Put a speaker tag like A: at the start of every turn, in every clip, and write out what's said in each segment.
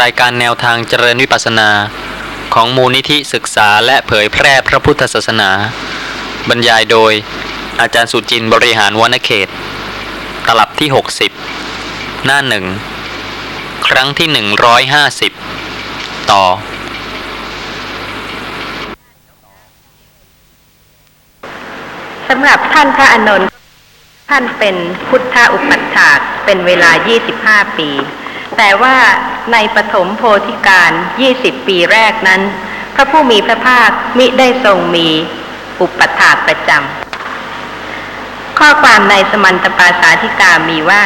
A: รายการแนวทางเจริญวิปัสสนา ของมูลนิธิศึกษาและเผยแพร่พระพุทธศาสนา บรรยายโดย อาจารย์สุจินบริหารวณเขต ตลับที่ 60 หน้าหนึ่ง ครั้งที่ 150 ต่อ
B: สำหรับท่านพระอนนท์ท่านเป็นพุทธอุปัฏฐากเป็นเวลา 25 ปี แต่ว่าในปฐมโพธิการ20ปีแรกนั้น พระผู้มีพระภาคมิได้ทรงมีอุปัฏฐากประจำข้อความในสมันตปาสาธิกามีว่า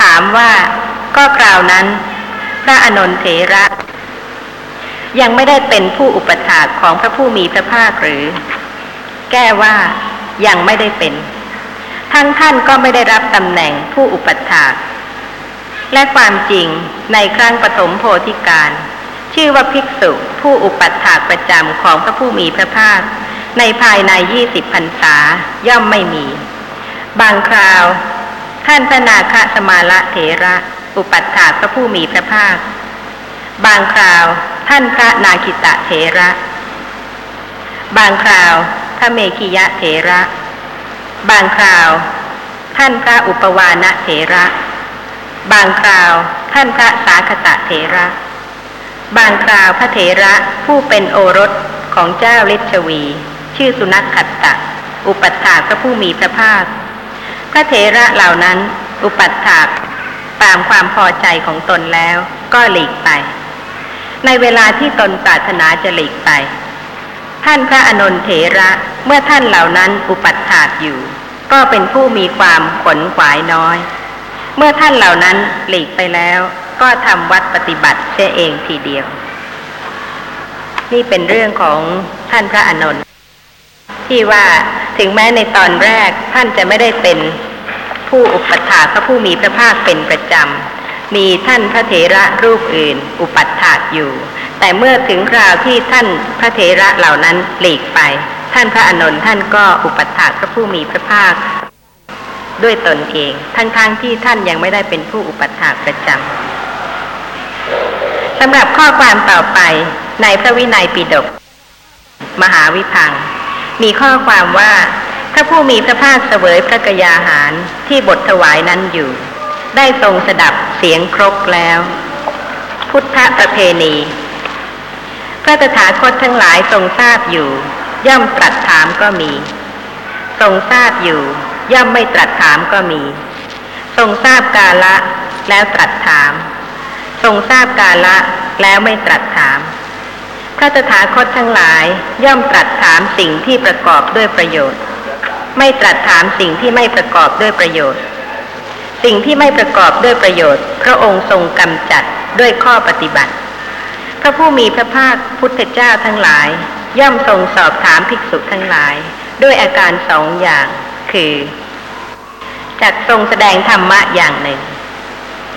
B: ถามว่าก็กล่าวนั้น พระอานนทเถระ ยังไม่ได้เป็นผู้อุปถากของพระผู้มีพระภาคหรือ แก้ว่ายังไม่ได้เป็น ทั้งท่านก็ไม่ได้รับตำแหน่งผู้อุปถาก และความจริงในครั้งปฐมโพธิการ ชื่อว่าภิกษุผู้อุปัฏฐากประจำของพระผู้มีพระภาค ในภายในยี่สิบพรรษาย่อมไม่มี บางคราว ท่านพระนาคสมาละเถระ อุปัฏฐากพระผู้มีพระภาค บางคราวท่านพระนาคิตะเถระ บางคราวพระเมขิยะเถระ บางคราว ท่านพระอุปวานะเถระ บางคราวท่านพระสาคตะเถระ บางคราวพระเถระผู้เป็นโอรสของเจ้าฤชวี ชื่อสุนัขขัตตะ อุปัฏฐากพระผู้มีพระภาค พระเถระเหล่านั้น อุปัฏฐากตามความพอใจของตนแล้วก็หลีกไป ในเวลาที่ตนปรารถนาจะหลีกไป ท่านพระอนนทเถระเมื่อท่านเหล่านั้นอุปัฏฐากอยู่ ก็เป็นผู้มีความขนขวายน้อย เมื่อท่านเหล่านั้นหลีกไปแล้ว ก็ทำวัดปฏิบัติเสียเองทีเดียว นี่เป็นเรื่องของท่านพระอานนท์ที่ว่าถึงแม้ในตอนแรกท่านจะไม่ได้เป็นผู้อุปถาพระผู้มีพระภาคเป็นประจำ มีท่านพระเถระรูปอื่น อุปัฏฐากอยู่ แต่เมื่อถึงคราวที่ท่านพระเถระเหล่านั้นหลีกไป ท่านพระอนนท์ท่านก็อุปัฏฐากพระผู้มีพระภาค ด้วยตนเอง ทั้งๆทที่ท่านยังไม่ได้เป็นผู้อุปัฏฐากประจำสำหรับข้อความต่อไปในพระวินัยปิฎกมหาวิพัง มีข้อความว่าพระผู้มีพระภาคเสวยพระกยาหารที่บทถวายนั้นอยู่ ได้ทรงสดับเสียงครกแล้ว พุทธประเพณี พระตถาคตทั้งหลายทรงทราบอยู่ ย่อมตรัสถามก็มี ทรงทราบอยู่ ย่อมไม่ตรัสถามก็มี ทรงทราบกาละแล้วตรัสถาม ทรงทราบกาละแล้วไม่ตรัสถาม พระตถาคตทั้งหลายย่อมตรัสถามสิ่งที่ประกอบด้วยประโยชน์ ไม่ตรัสถามสิ่งที่ไม่ประกอบด้วยประโยชน์ สิ่งที่ไม่ประกอบด้วยประโยชน์ พระองค์ทรงกำจัดด้วยข้อปฏิบัติ พระผู้มีพระภาคพุทธเจ้าทั้งหลาย ย่อมทรงสอบถามภิกษุทั้งหลาย ด้วยอาการสองอย่าง คือจักทรงแสดงธรรมะอย่างหนึ่ง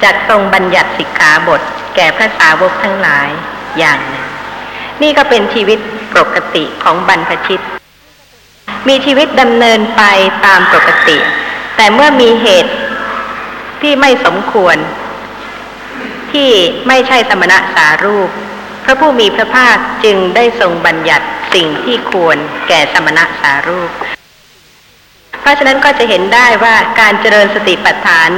B: จักทรงบัญญัติสิกขาบท แก่พระสาวกทั้งหลายอย่างหนึ่งนี่ก็เป็นชีวิตปกติของบรรพชิต มีชีวิตดำเนินไปตามปกติ แต่เมื่อมีเหตุที่ไม่สมควร ที่ไม่ใช่สมณะสารูป พระผู้มีพระภาคจึงได้ทรงบัญญัติสิ่งที่ควรแก่สมณะสารูป เพราะฉะนั้นก็จะเห็นได้ว่าการเจริญสติปัฏฐาน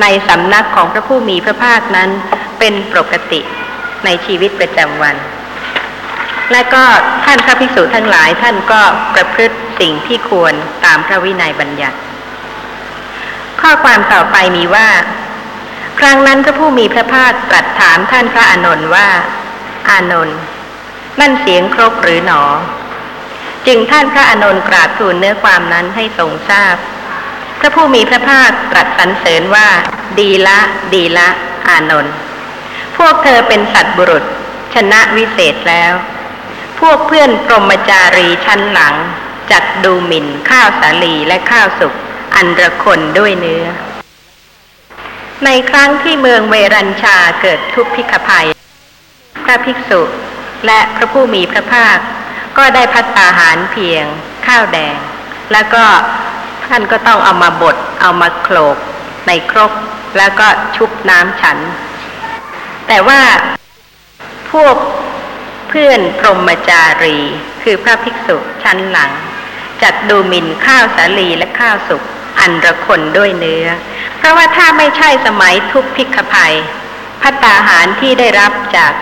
B: ในสำนักของพระผู้มีพระภาคนั้นเป็นปกติในชีวิตประจำวัน และก็ท่านพระภิกษุทั้งหลายท่านก็ประพฤติสิ่งที่ควรตามพระวินัยบัญญัติ ข้อความต่อไปมีว่า ครั้งนั้นพระผู้มีพระภาคตรัสถามท่านพระอานนท์ว่า อานนท์นั่นเสียงครกหรือหนอ จึงท่านพระอานนท์กราบทูลเนื้อความนั้นให้ทรงทราบ พระผู้มีพระภาคตรัสสรรเสริญว่า ดีละ ดีละ อานนท์พวกเธอเป็นสัตว์บุรุษ ชนะวิเศษแล้ว พวกเพื่อนปรมจารีชั้นหลัง จัดดูหมิ่นข้าวสาลีและข้าวสุกอันระคนด้วยเนื้อ ในครั้งที่เมืองเวรัญชาเกิดทุพพิกภัย พระภิกษุและพระผู้มีพระภาค ก็ได้พัตตาหารเพียงข้าวแดง แล้วก็ท่านก็ต้องเอามาบดเอามาโขลกในครก แล้วก็ชุบน้ำฉัน แต่ว่าพวกเพื่อนพรหมจารี คือพระภิกษุชั้นหลัง จัดดูหมิ่นข้าวสาลีและข้าวสุกอันระคนด้วยเนื้อ เพราะว่าถ้าไม่ใช่สมัยทุกพิกภัยพัตตาหารที่ได้รับจาก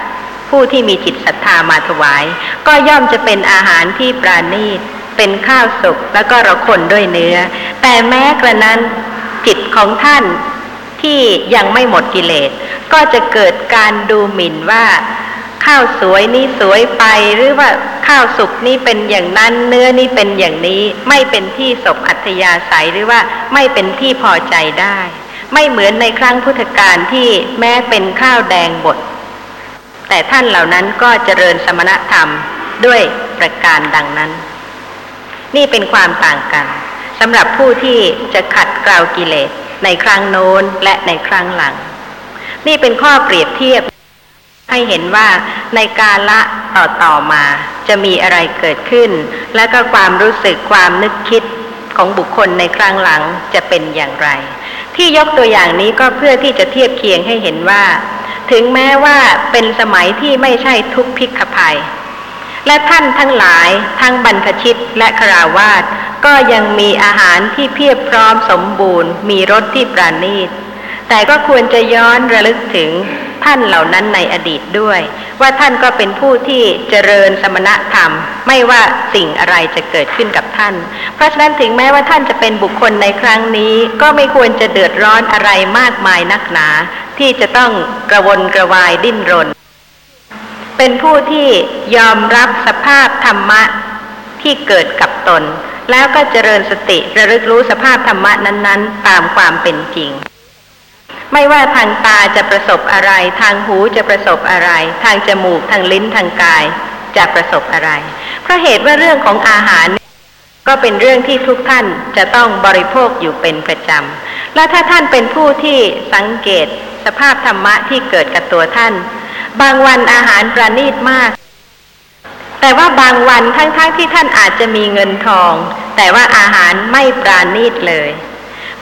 B: ผู้ที่มีจิตศรัทธามาถวาย ก็ย่อมจะเป็นอาหารที่ปราณีต เป็นข้าวสุกแล้วก็ระคนด้วยเนื้อ แต่แม้กระนั้นจิตของท่านที่ยังไม่หมดกิเลส ก็จะเกิดการดูหมิ่นว่าข้าวสวยนี่สวยไปหรือว่าข้าวสุกนี่เป็นอย่างนั้นเนื้อนี่เป็นอย่างนี้ ไม่เป็นที่ศพอัธยาศัยหรือว่าไม่เป็นที่พอใจได้ ไม่เหมือนในครั้งพุทธกาลที่แม้เป็นข้าวแดงบด แต่ท่านเหล่านั้นก็เจริญสมณธรรมด้วยประการดังนั้น นี่เป็นความต่างกันสำหรับผู้ที่จะขัดเกลากิเลสในครั้งโน้นและในครั้งหลัง นี่เป็นข้อเปรียบเทียบ ให้เห็นว่าในกาละต่อต่อมาจะมีอะไรเกิดขึ้น และก็ความรู้สึกความนึกคิดของบุคคลในครั้งหลังจะเป็นอย่างไร ที่ยกตัวอย่างนี้ก็เพื่อที่จะเทียบเคียงให้เห็นว่า ถึงแม้ว่าเป็นสมัยที่ไม่ใช่ทุกพิกภัย และท่านทั้งหลายทั้งบรรพชิตและคราวาสก็ยังมีอาหารที่เพียบพร้อมสมบูรณ์ มีรสที่ปราณีต แต่ก็ควรจะย้อนระลึกถึง ท่านเหล่านั้นในอดีตด้วย ว่าท่านก็เป็นผู้ที่เจริญสมณธรรม ไม่ว่าสิ่งอะไรจะเกิดขึ้นกับท่าน เพราะฉะนั้นถึงแม้ว่าท่านจะเป็นบุคคลในครั้งนี้ ก็ไม่ควรจะเดือดร้อนอะไรมากมายนักหนา ที่จะต้องกระวนกระวายดิ้นรน เป็นผู้ที่ยอมรับสภาพธรรมะที่เกิดกับตน แล้วก็เจริญสติระลึกรู้สภาพธรรมะนั้น ๆ ตามความเป็นจริง ไม่ว่าทางตาจะประสบอะไร ทางหูจะประสบอะไร ทางจมูกทางลิ้นทางกายจะประสบอะไร เพราะเหตุว่าเรื่องของอาหาร ก็เป็นเรื่องที่ทุกท่านจะต้องบริโภคอยู่เป็นประจำ และถ้าท่านเป็นผู้ที่สังเกตสภาพธรรมะที่เกิดกับตัวท่าน บางวันอาหารประณีตมาก แต่ว่าบางวันทั้งๆทที่ท่านอาจจะมีเงินทอง แต่ว่าอาหารไม่ปราณีตเลย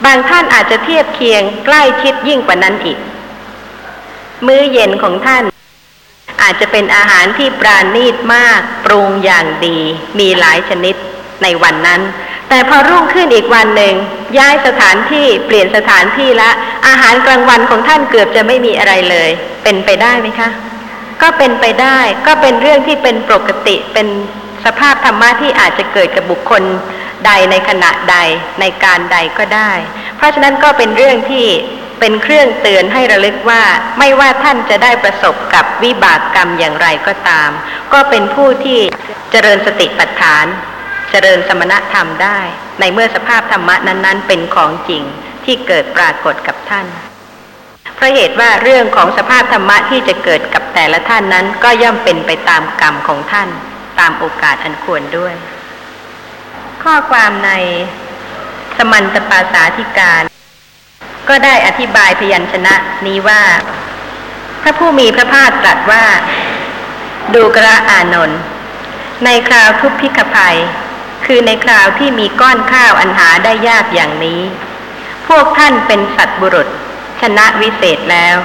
B: บางท่านอาจจะเทียบเคียงใกล้ชิดยิ่งกว่านั้นอีก มื้อเย็นของท่าน อาจจะเป็นอาหารที่ปราณีตมาก ปรุงอย่างดี มีหลายชนิดในวันนั้น แต่พอรุ่งขึ้นอีกวันหนึ่ง ย้ายสถานที่เปลี่ยนสถานที่ละ อาหารกลางวันของท่านเกือบจะไม่มีอะไรเลย เป็นไปได้ไหมคะ ก็เป็นไปได้ ก็เป็นเรื่องที่เป็นปกติเป็นสภาพธรรมะที่อาจจะเกิดกับบุคคล ใดในขณะใดในการใดก็ได้ เพราะฉะนั้นก็เป็นเรื่องที่เป็นเครื่องเตือนให้ระลึกว่าไม่ว่าท่านจะได้ประสบกับวิบากกรรมอย่างไรก็ตาม ก็เป็นผู้ที่เจริญสติปัฏฐาน เจริญสมณธรรมได้ ในเมื่อสภาพธรรมะนั้น ๆ เป็นของจริงที่เกิดปรากฏกับท่านเพราะเหตุว่าเรื่องของสภาพธรรมะที่จะเกิดกับแต่ละท่านนั้น ก็ย่อมเป็นไปตามกรรมของท่าน ตามโอกาสอันควรด้วย ข้อความในสมันตปาสาธิการ ก็ได้อธิบายพยัญชนะนี้ว่า พระผู้มีพระภาคตรัสว่า ดูกระอานนท์ในคราวทุพพิกภัย คือในคราวที่มีก้อนข้าวอันหาได้ยากอย่างนี้ พวกท่านเป็นสัตว์บุรุษ ชนะวิเศษแล้ว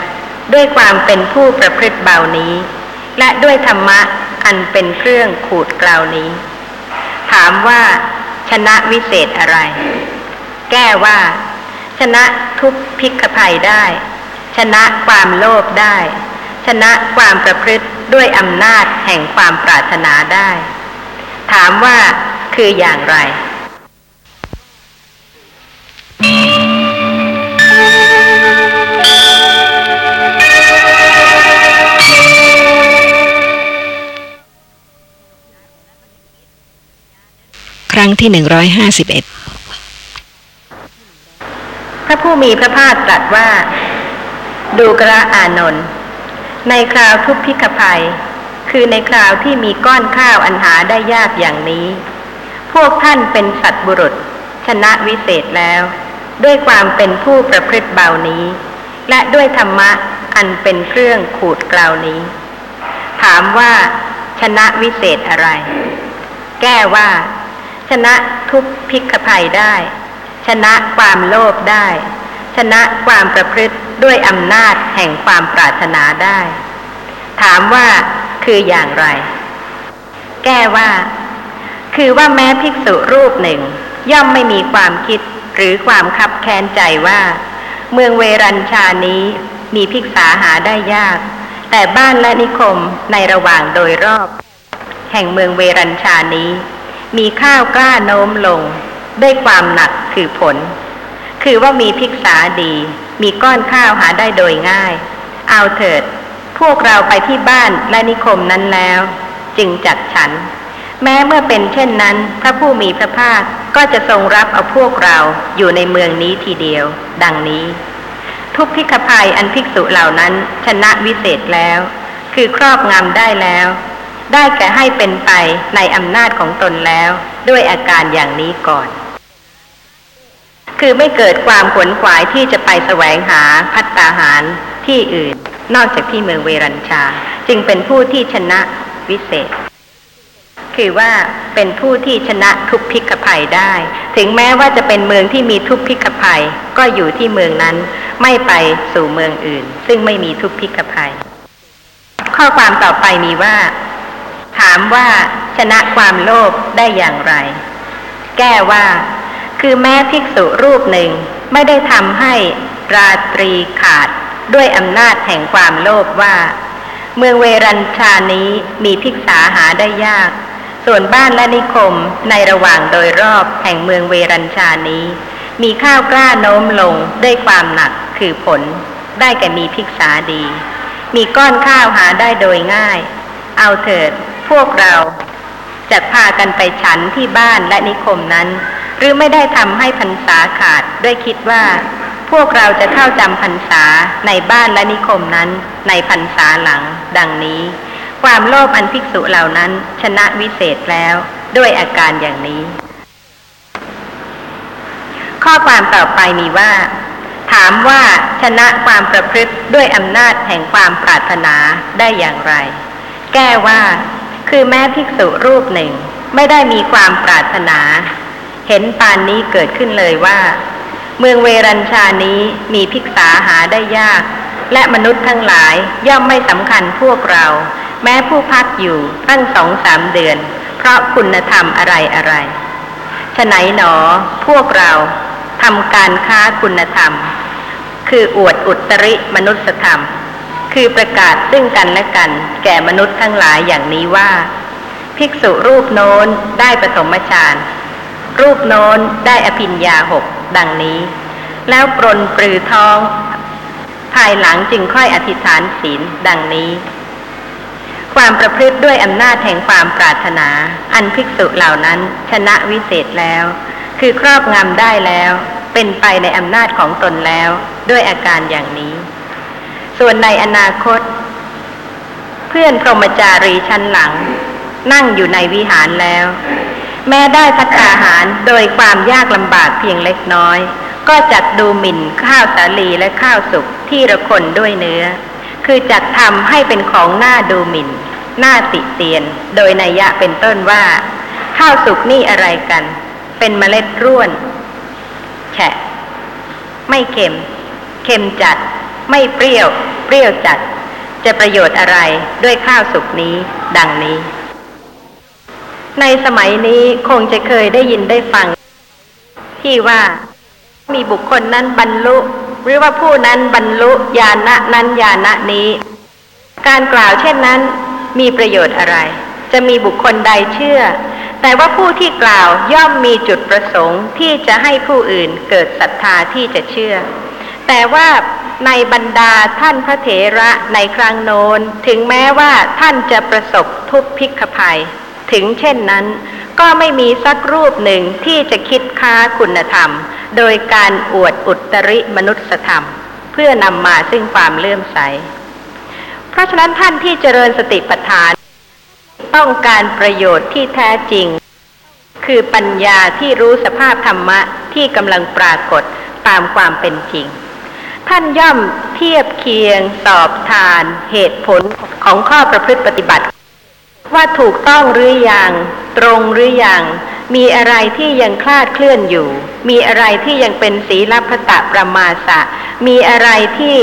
B: ด้วยความเป็นผู้ประพฤติเบานี้ และด้วยธรรมะอันเป็นเครื่องขูดกลาวนี้ ถามว่า ชนะวิเศษอะไร แก้ว่า ชนะทุกพิกภัยได้ ชนะความโลภได้ ชนะความประพฤติด้วยอำนาจแห่งความปรารถนาได้ ถามว่าคืออย่างไร
C: ครั้งที่หนึ่งร้อยห้าสิบเอ็ด
B: พระผู้มีพระภาคตรัสว่า ดูกระอานนท์ในคราวทุพพิกภัย คือในคราวที่มีก้อนข้าวอันหาได้ยากอย่างนี้ พวกท่านเป็นสัตว์บุรุษ ชนะวิเศษแล้ว ด้วยความเป็นผู้ประพฤติเบานี้ และด้วยธรรมะอันเป็นเครื่องขูดกลาวนี้ ถามว่าชนะวิเศษอะไร แก้ว่า ชนะทุกพิกภัยได้ ชนะความโลภได้ ชนะความประพฤติด้วยอำนาจแห่งความปรารถนาได้ ถามว่าคืออย่างไร แก้ว่า คือว่าแม้ภิกษุรูปหนึ่ง ย่อมไม่มีความคิดหรือความคับแค้นใจว่า เมืองเวรัญชานี้มีภิกษาหาได้ยาก แต่บ้านและนิคมในระหว่างโดยรอบ แห่งเมืองเวรัญชานี้ มีข้าวกล้าโน้มลง ด้วยความหนักคือผล คือว่ามีภิกษาดี มีก้อนข้าวหาได้โดยง่าย เอาเถิด พวกเราไปที่บ้านและนิคมนั้นแล้ว จึงจัดฉัน แม้เมื่อเป็นเช่นนั้น พระผู้มีพระภาคก็จะทรงรับเอาพวกเราอยู่ในเมืองนี้ทีเดียว ดังนี้ ทุกพิกภัยอันภิกษุเหล่านั้นชนะวิเศษแล้ว คือครอบงำได้แล้ว ได้แก่ให้เป็นไปในอำนาจของตนแล้วด้วยอาการอย่างนี้ก่อน คือไม่เกิดความขวนขวายที่จะไปแสวงหาพัตตาหารที่อื่น นอกจากที่เมืองเวรัญชา จึงเป็นผู้ที่ชนะวิเศษ คือว่าเป็นผู้ที่ชนะทุกพิกภัยได้ ถึงแม้ว่าจะเป็นเมืองที่มีทุกพิกภัย ก็อยู่ที่เมืองนั้นไม่ไปสู่เมืองอื่น ซึ่งไม่มีทุกพิกภัย ข้อความต่อไปมีว่า ถามว่าชนะความโลภได้อย่างไร แก้ว่า คือแม้ภิกษุรูปหนึ่งไม่ได้ทำให้ราตรีขาดด้วยอำนาจแห่งความโลภว่า เมืองเวรัญชานี้มีภิกษาหาได้ยาก ส่วนบ้านและนิคมในระหว่างโดยรอบแห่งเมืองเวรัญชานี้ มีข้าวกล้าโน้มลงด้วยความหนักคือผล ได้แก่มีภิกษาดี มีก้อนข้าวหาได้โดยง่าย เอาเถิด พวกเราจะพากันไปฉันที่บ้านและนิคมนั้น หรือไม่ได้ทำให้พรรษาขาดด้วยคิดว่า พวกเราจะเข้าจำพรรษาในบ้านและนิคมนั้น ในพรรษาหลัง ดังนี้ ความโลภอันภิกษุเหล่านั้น ชนะวิเศษแล้วด้วยอาการอย่างนี้ ข้อความต่อไปมีว่า ถามว่าชนะความประพฤติด้วยอำนาจแห่งความปรารถนาได้อย่างไร แก้ว่า คือแม้ภิกษุรูปหนึ่งไม่ได้มีความปรารถนา เห็นปานนี้เกิดขึ้นเลยว่า เมืองเวรัญชานี้มีภิกษาหาได้ยาก และมนุษย์ทั้งหลายย่อมไม่สำคัญพวกเรา แม้ผู้พักอยู่ตั้งสองสามเดือน เพราะคุณธรรมอะไรอะไรฉไหนหนอ พวกเราทำการค้าคุณธรรม คืออวดอุตริมนุสธรรม คือประกาศซึ่งกันและกัน แก่มนุษย์ทั้งหลายอย่างนี้ว่า ภิกษุรูปโน้นได้ปฐมฌานรูปโน้นได้อภิญญาหกดังนี้ แล้วปรนปรือท้อง ภายหลังจึงค่อยอธิษฐานศีลดังนี้ ความประพฤติด้วยอำนาจแห่งความปรารถนา อันภิกษุเหล่านั้นชนะวิเศษแล้ว คือครอบงำได้แล้ว เป็นไปในอำนาจของตนแล้ว ด้วยอาการอย่างนี้ ส่วนในอนาคต เพื่อนพรหมจารีชั้นหลัง นั่งอยู่ในวิหารแล้ว แม้ได้พัฒาหารโดยความยากลำบากเพียงเล็กน้อย ก็จัดดูหมิ่นข้าวสาลีและข้าวสุกที่ระคนด้วยเนื้อ คือจัดทำให้เป็นของหน้าดูหมิ่นหน้าติเตียน โดยนัยยะเป็นต้นว่า ข้าวสุกนี่อะไรกัน เป็นเมล็ดร่วน แฉะ ไม่เค็ม เค็มจัด ไม่เปรี้ยว เปรี้ยวจัด จะประโยชน์อะไรด้วยข้าวสุกนี้ ดังนี้ ในสมัยนี้คงจะเคยได้ยินได้ฟัง ที่ว่ามีบุคคลนั้นบรรลุ หรือว่าผู้นั้นบรรลุญาณะนั้นญาณะนี้ การกล่าวเช่นนั้น มีประโยชน์อะไร จะมีบุคคลใดเชื่อ แต่ว่าผู้ที่กล่าวย่อมมีจุดประสงค์ที่จะให้ผู้อื่นเกิดศรัทธาที่จะเชื่อ แต่ว่า ในบรรดาท่านพระเถระในครั้งโน้น ถึงแม้ว่าท่านจะประสบทุกพิกภัย ถึงเช่นนั้น ก็ไม่มีสักรูปหนึ่งที่จะคิดค้าคุณธรรม โดยการอวดอุตริมนุสธรรม เพื่อนำมาซึ่งความเลื่อมใส เพราะฉะนั้นท่านที่เจริญสติปัฏฐาน ต้องการประโยชน์ที่แท้จริง คือปัญญาที่รู้สภาพธรรมะที่กำลังปรากฏตามความเป็นจริง ท่านย่อมเทียบเคียงสอบทานเหตุผลของข้อประพฤติปฏิบัติ ว่าถูกต้องหรืออยังตรงหรืออยังมีอะไรที่ยังคลาดเคลื่อนอยู่ มีอะไรที่ยังเป็นศีลพตะประมาสะ มีอะไรที่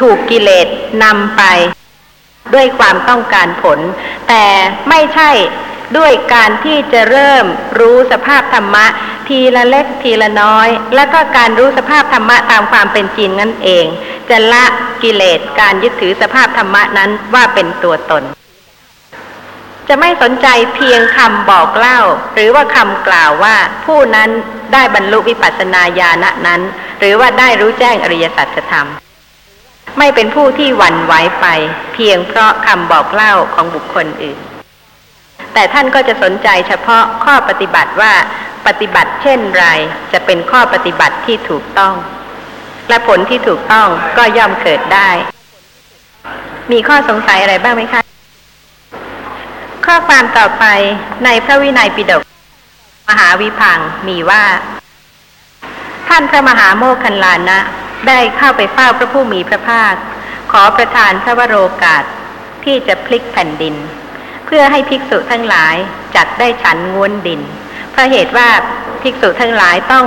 B: ถูกกิเลสนำไป ด้วยความต้องการผล แต่ไม่ใช่ ด้วยการที่จะเริ่มรู้สภาพธรรมะ ทีละเล็กทีละน้อย แล้วก็การรู้สภาพธรรมะตามความเป็นจริงนั่นเอง จะละกิเลสการยึดถือสภาพธรรมะนั้นว่าเป็นตัวตน จะไม่สนใจเพียงคำบอกเล่า หรือว่าคำกล่าวว่าผู้นั้นได้บรรลุวิปัสสนาญาณนั้น หรือว่าได้รู้แจ้งอริยสัจธรรมไม่เป็นผู้ที่หวั่นไหวไป เพียงเพราะคำบอกเล่าของบุคคลอื่น แต่ท่านก็จะสนใจเฉพาะข้อปฏิบัติว่าปฏิบัติเช่นไร จะเป็นข้อปฏิบัติที่ถูกต้อง และผลที่ถูกต้องก็ย่อมเกิดได้ มีข้อสงสัยอะไรบ้างไหมคะ ข้อความต่อไปในพระวินัยปิฎกมหาวิพังมีว่า ท่านพระมหาโมคคันลานะ ได้เข้าไปเฝ้าพระผู้มีพระภาค ขอประทานพระวโรกาสที่จะพลิกแผ่นดิน เพื่อให้ภิกษุทั้งหลายจัดได้ฉันงวนดิน เพราะเหตุว่าภิกษุทั้งหลายต้อง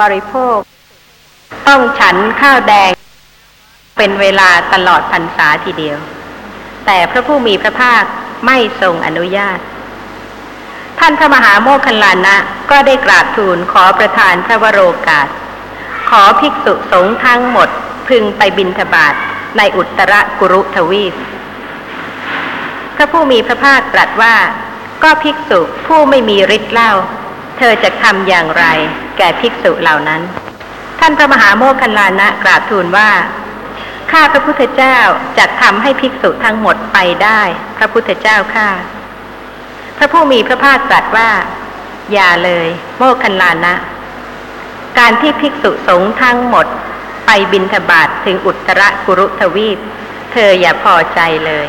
B: บริโภค ต้องฉันข้าวแดง เป็นเวลาตลอดพรรษาทีเดียว แต่พระผู้มีพระภาคไม่ทรงอนุญาต ท่านพระมหาโมคคัลลานะก็ได้กราบทูลขอประทานพระวโรกาส ขอภิกษุสงฆ์ทั้งหมดพึงไปบิณฑบาตในอุตรกุรุทวีป พระผู้มีพระภาคตรัสว่า ก็ภิกษุผู้ไม่มีฤทธิ์เล่า เธอจะทำอย่างไร แก่ภิกษุเหล่านั้น ท่านพระมหาโมคคัลลานะกราบทูลว่าข้าพระพุทธเจ้าจะทำให้ภิกษุทั้งหมดไปได้ พระพุทธเจ้าข้าพระผู้มีพระภาคตรัสว่า อย่าเลย โมคคัลลานะ การที่ภิกษุสงฆ์ทั้งหมด ไปบินทบาทถึงอุตรกุรุทวีป เธออย่าพอใจเลย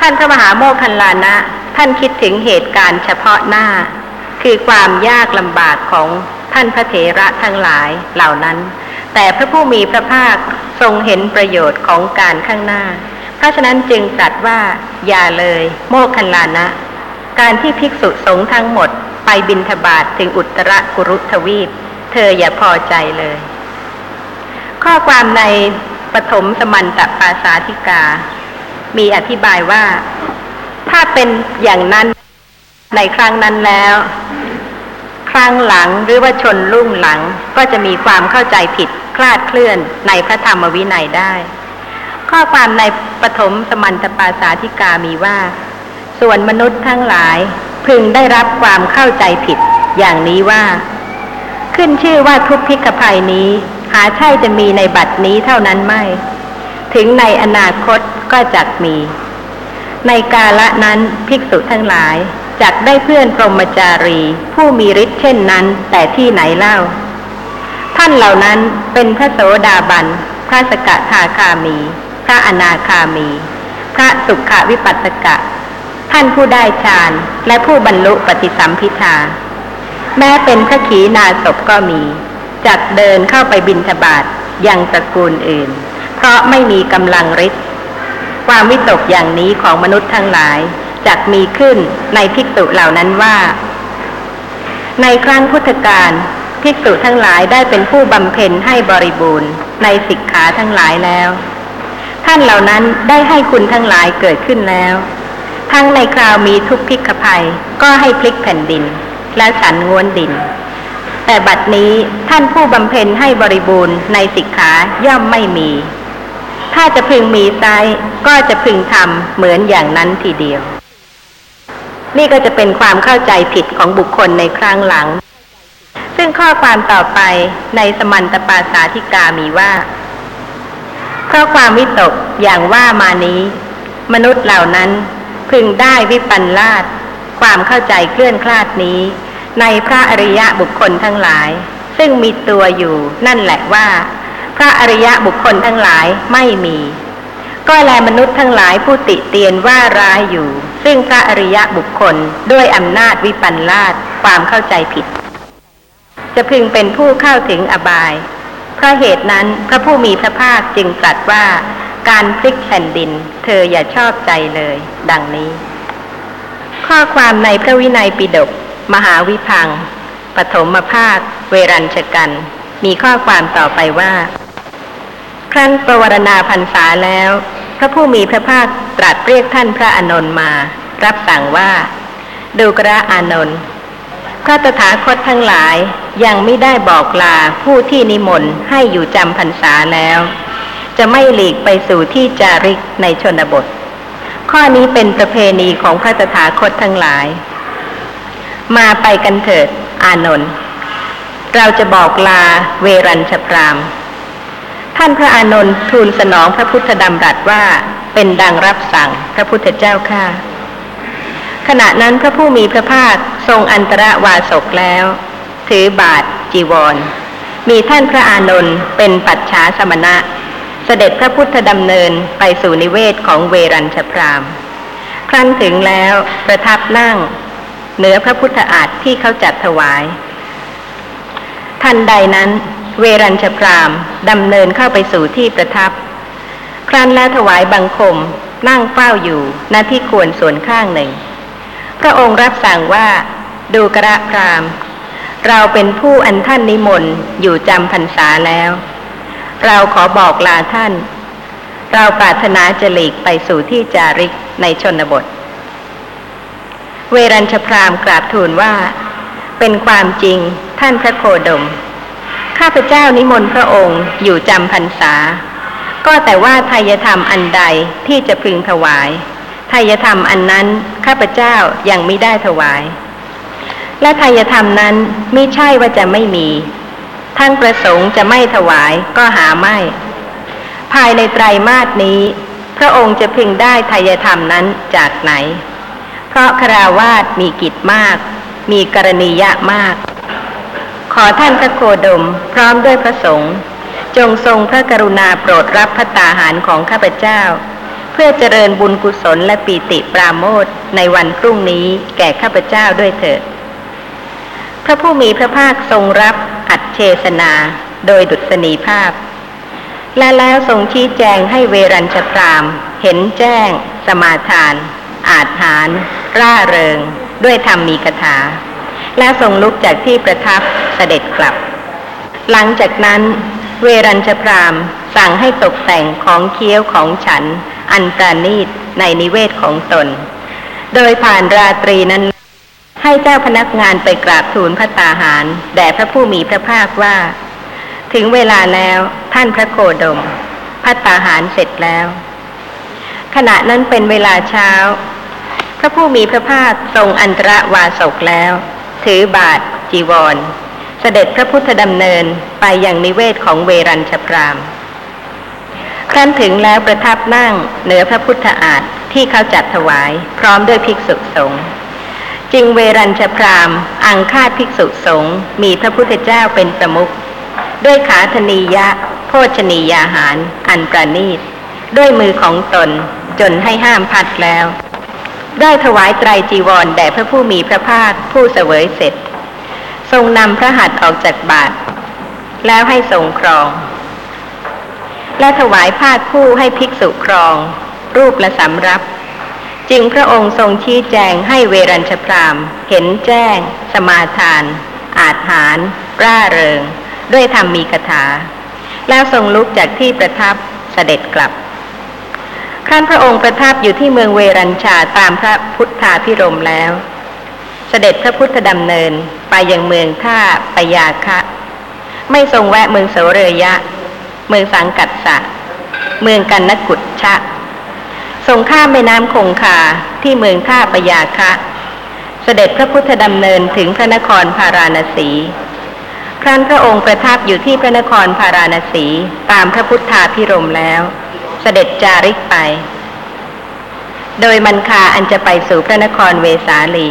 B: ท่านพระมหาโมคคัลลานะ ท่านคิดถึงเหตุการณ์เฉพาะหน้า คือความยากลำบากของท่านพระเถระทั้งหลายเหล่านั้น แต่พระผู้มีพระภาคทรงเห็นประโยชน์ของการข้างหน้า เพราะฉะนั้นจึงตรัสว่า อย่าเลย โมคคัลลานะ การที่ภิกษุสงฆ์ทั้งหมดไปบินทบาทถึงอุตรกุรุทวีป เธออย่าพอใจเลย ข้อความในปฐมสมันตปาสาธิกา มีอธิบายว่า ถ้าเป็นอย่างนั้นในครั้งนั้นแล้ว ครั้งหลังหรือว่าชนรุ่งหลังก็จะมีความเข้าใจผิดคลาดเคลื่อนในพระธรรมวินัยได้ ข้อความในปฐมสมันตปาสาธิกามีว่า ส่วนมนุษย์ทั้งหลายพึงได้รับความเข้าใจผิดอย่างนี้ว่า ขึ้นชื่อว่าทุกพิกภัยนี้ หาใช่จะมีในบัดนี้เท่านั้นไม่ ถึงในอนาคต ก็จักมี ในกาละนั้นภิกษุทั้งหลายจักได้เพื่อนพรหมจารี ผู้มีฤทธิ์เช่นนั้น แต่ที่ไหนเล่า ท่านเหล่านั้นเป็นพระโสดาบัน พระสกทาคามี พระอนาคามี พระสุขวิปัสสกะ ท่านผู้ได้ฌานและผู้บรรลุปฏิสัมพิทาแม้เป็นพระขีณาศพก็มี จักเดินเข้าไปบินทบาทยังตระกูลอื่น เพราะไม่มีกำลังฤทธิ์ ความวิตกอย่างนี้ของมนุษย์ทั้งหลายจักมีขึ้นในภิกษุเหล่านั้นว่า ในครั้งพุทธกาลภิกษุทั้งหลายได้เป็นผู้บำเพ็ญให้บริบูรณ์ ในสิกขาทั้งหลายแล้ว ท่านเหล่านั้นได้ให้คุณทั้งหลายเกิดขึ้นแล้ว ทั้งในคราวมีทุกพิกภัยก็ให้พลิกแผ่นดิน และฉันงวนดิน แต่บัดนี้ท่านผู้บำเพ็ญให้บริบูรณ์ในสิกขาย่อมไม่มี ถ้าจะพึงมีไซก็จะพึงทำเหมือนอย่างนั้นทีเดียว นี่ก็จะเป็นความเข้าใจผิดของบุคคลในครั้งหลัง ซึ่งข้อความต่อไปในสมันตปาสาธิกามีว่า เพราะความวิตกอย่างว่ามานี้ มนุษย์เหล่านั้นพึงได้วิปันลาดความเข้าใจเคลื่อนคลาดนี้ ในพระอริยะบุคคลทั้งหลาย ซึ่งมีตัวอยู่นั่นแหละว่า พระอริยะบุคคลทั้งหลายไม่มี ก็แลมนุษย์ทั้งหลายผู้ติเตียนว่าร้ายอยู่ ซึ่งพระอริยะบุคคลด้วยอำนาจวิปันลาดความเข้าใจผิด จะพึงเป็นผู้เข้าถึงอบาย เพราะเหตุนั้นพระผู้มีพระภาคจึงตรัสว่าการพลิกแผ่นดิน เธออย่าชอบใจเลย ดังนี้ ข้อความในพระวินัยปิฎกมหาวิพังปฐมภาค เวรัญชกัน มีข้อความต่อไปว่า ครั้นประวรณาพรรษาแล้ว พระผู้มีพระภาคตรัสเรียกท่านพระอานนท์มา รับสั่งว่า ดูกระอานนท์พระตถาคตทั้งหลายยังไม่ได้บอกลาผู้ที่นิมนต์ให้อยู่จำพรรษาแล้ว จะไม่หลีกไปสู่ที่จาริกในชนบท ข้อนี้เป็นประเพณีของพระตถาคตทั้งหลาย มาไปกันเถิด อานนท์เราจะบอกลาเวรัญชพราม ท่านพระอานนท์ทูลสนองพระพุทธดำรัสว่าเป็นดังรับสั่งพระพุทธเจ้าข้าขณะนั้นพระผู้มีพระภาคทรงอันตรวาสกแล้ว ถือบาทจีวร มีท่านพระอานนท์เป็นปัจฉาสมณะ เสด็จพระพุทธดำเนินไปสู่นิเวศของเวรัญชพรามครั้นถึงแล้วประทับนั่ง เหนือพระพุทธอาฏที่เขาจัดถวาย ทันใดนั้น เวรัญชพรามดำเนินเข้าไปสู่ที่ประทับ ครั้นแล้วถวายบังคมนั่งเฝ้าอยู่ณที่ควรส่วนข้างหนึ่ง พระองค์รับสั่งว่าดูกระพรามเราเป็นผู้อันท่านนิมนต์อยู่จำพรรษาแล้ว เราขอบอกลาท่าน เราปรารถนาจะหลีกไปสู่ที่จาริกในชนบท เวรัญชพรามกราบทูลว่า เป็นความจริงท่านพระโคดม ข้าพเจ้านิมนต์พระองค์อยู่จำพรรษา ก็แต่ว่าทายธรรมอันใดที่จะพึงถวายทายธรรมอันนั้นข้าพเจ้ายังไม่ได้ถวาย และทายธรรมนั้นไม่ใช่ว่าจะไม่มีท่านประสงค์จะไม่ถวายก็หาไม่ ภายในไตรมาสนี้ พระองค์จะพึงได้ทายธรรมนั้นจากไหน เพราะคราวาสมีกิจมาก มีกรณียะมาก อท่านพระโคดม พร้อมด้วยพระสงฆ์จงทรงพระกรุณาโปรดรับพระตาหารของข้าพเจ้า เพื่อเจริญบุญกุศลและปีติปราโมทในวันพรุ่งนี้แก่ข้าพเจ้าด้วยเถิด พระผู้มีพระภาคทรงรับอัดเชสนาโดยดุษณีภาพ และแล้วทรงชี้แจงให้เวรัญชพรามเห็นแจ้ง สมาทาน อาจหาร ร่าเริง ด้วยธรรมมีคาถา และทรงลุกจากที่ประทับเสด็จกลับ หลังจากนั้น เวรัญชพรามสั่งให้ตกแต่งของเคี้ยวของฉัน อันปราณีตในนิเวศของตน โดยผ่านราตรีนั้น ให้เจ้าพนักงานไปกราบทูลพระตาหาร แด่พระผู้มีพระภาคว่า ถึงเวลาแล้วท่านพระโคดมพัตตาหารเสร็จแล้ว ขณะนั้นเป็นเวลาเช้า พระผู้มีพระภาคทรงอันตรวาสกแล้ว ถือบาทจีวร เสด็จพระพุทธดำเนินไปยังนิเวศของเวรัญชพรามครั้นถึงแล้วประทับนั่งเหนือพระพุทธอาฏที่เขาจัดถวายพร้อมด้วยภิกษุสงฆ์จึงเวรัญชพรามอังคาดภิกษุสงฆ์มีพระพุทธเจ้าเป็นประมุขด้วยขาธนียะ โภชนียาหาร อันประณีต ด้วยมือของตนจนให้ห้ามพัดแล้ว ได้ถวายไตรจีวรแด่พระผู้มีพระภาคผู้เสวยเสร็จ ทรงนำพระหัตถ์ออกจากบาท แล้วให้ทรงครอง และถวายผ้าคู่ให้ภิกษุครอง รูปละสำรับ จึงพระองค์ทรงชี้แจงให้เวรัญชพรามเห็นแจ้ง สมาทาน อาจหารร่าเริง ด้วยธรรมมีคาถา แล้วทรงลุกจากที่ประทับเสด็จกลับ ครั้นพระองค์ประทับอยู่ที่เมืองเวรัญชาตามพระพุทธาพิรมแล้ว เสด็จพระพุทธดำเนินไปยังเมืองท่าปยาคะ ไม่ทรงแวะเมืองโสเรยะ เมืองสังกัดสะ เมืองกันนกุฏชะ ทรงข้ามแม่น้ำคงคาที่เมืองท่าปยาคะ เสด็จพระพุทธดำเนินถึงพระนครพาราณสีครั้นพระองค์ประทับอยู่ที่พระนครพาราณสีตามพระพุทธาพิรมแล้ว เสด็จจาริกไป โดยมันคาอันจะไปสู่พระนครเวสาลี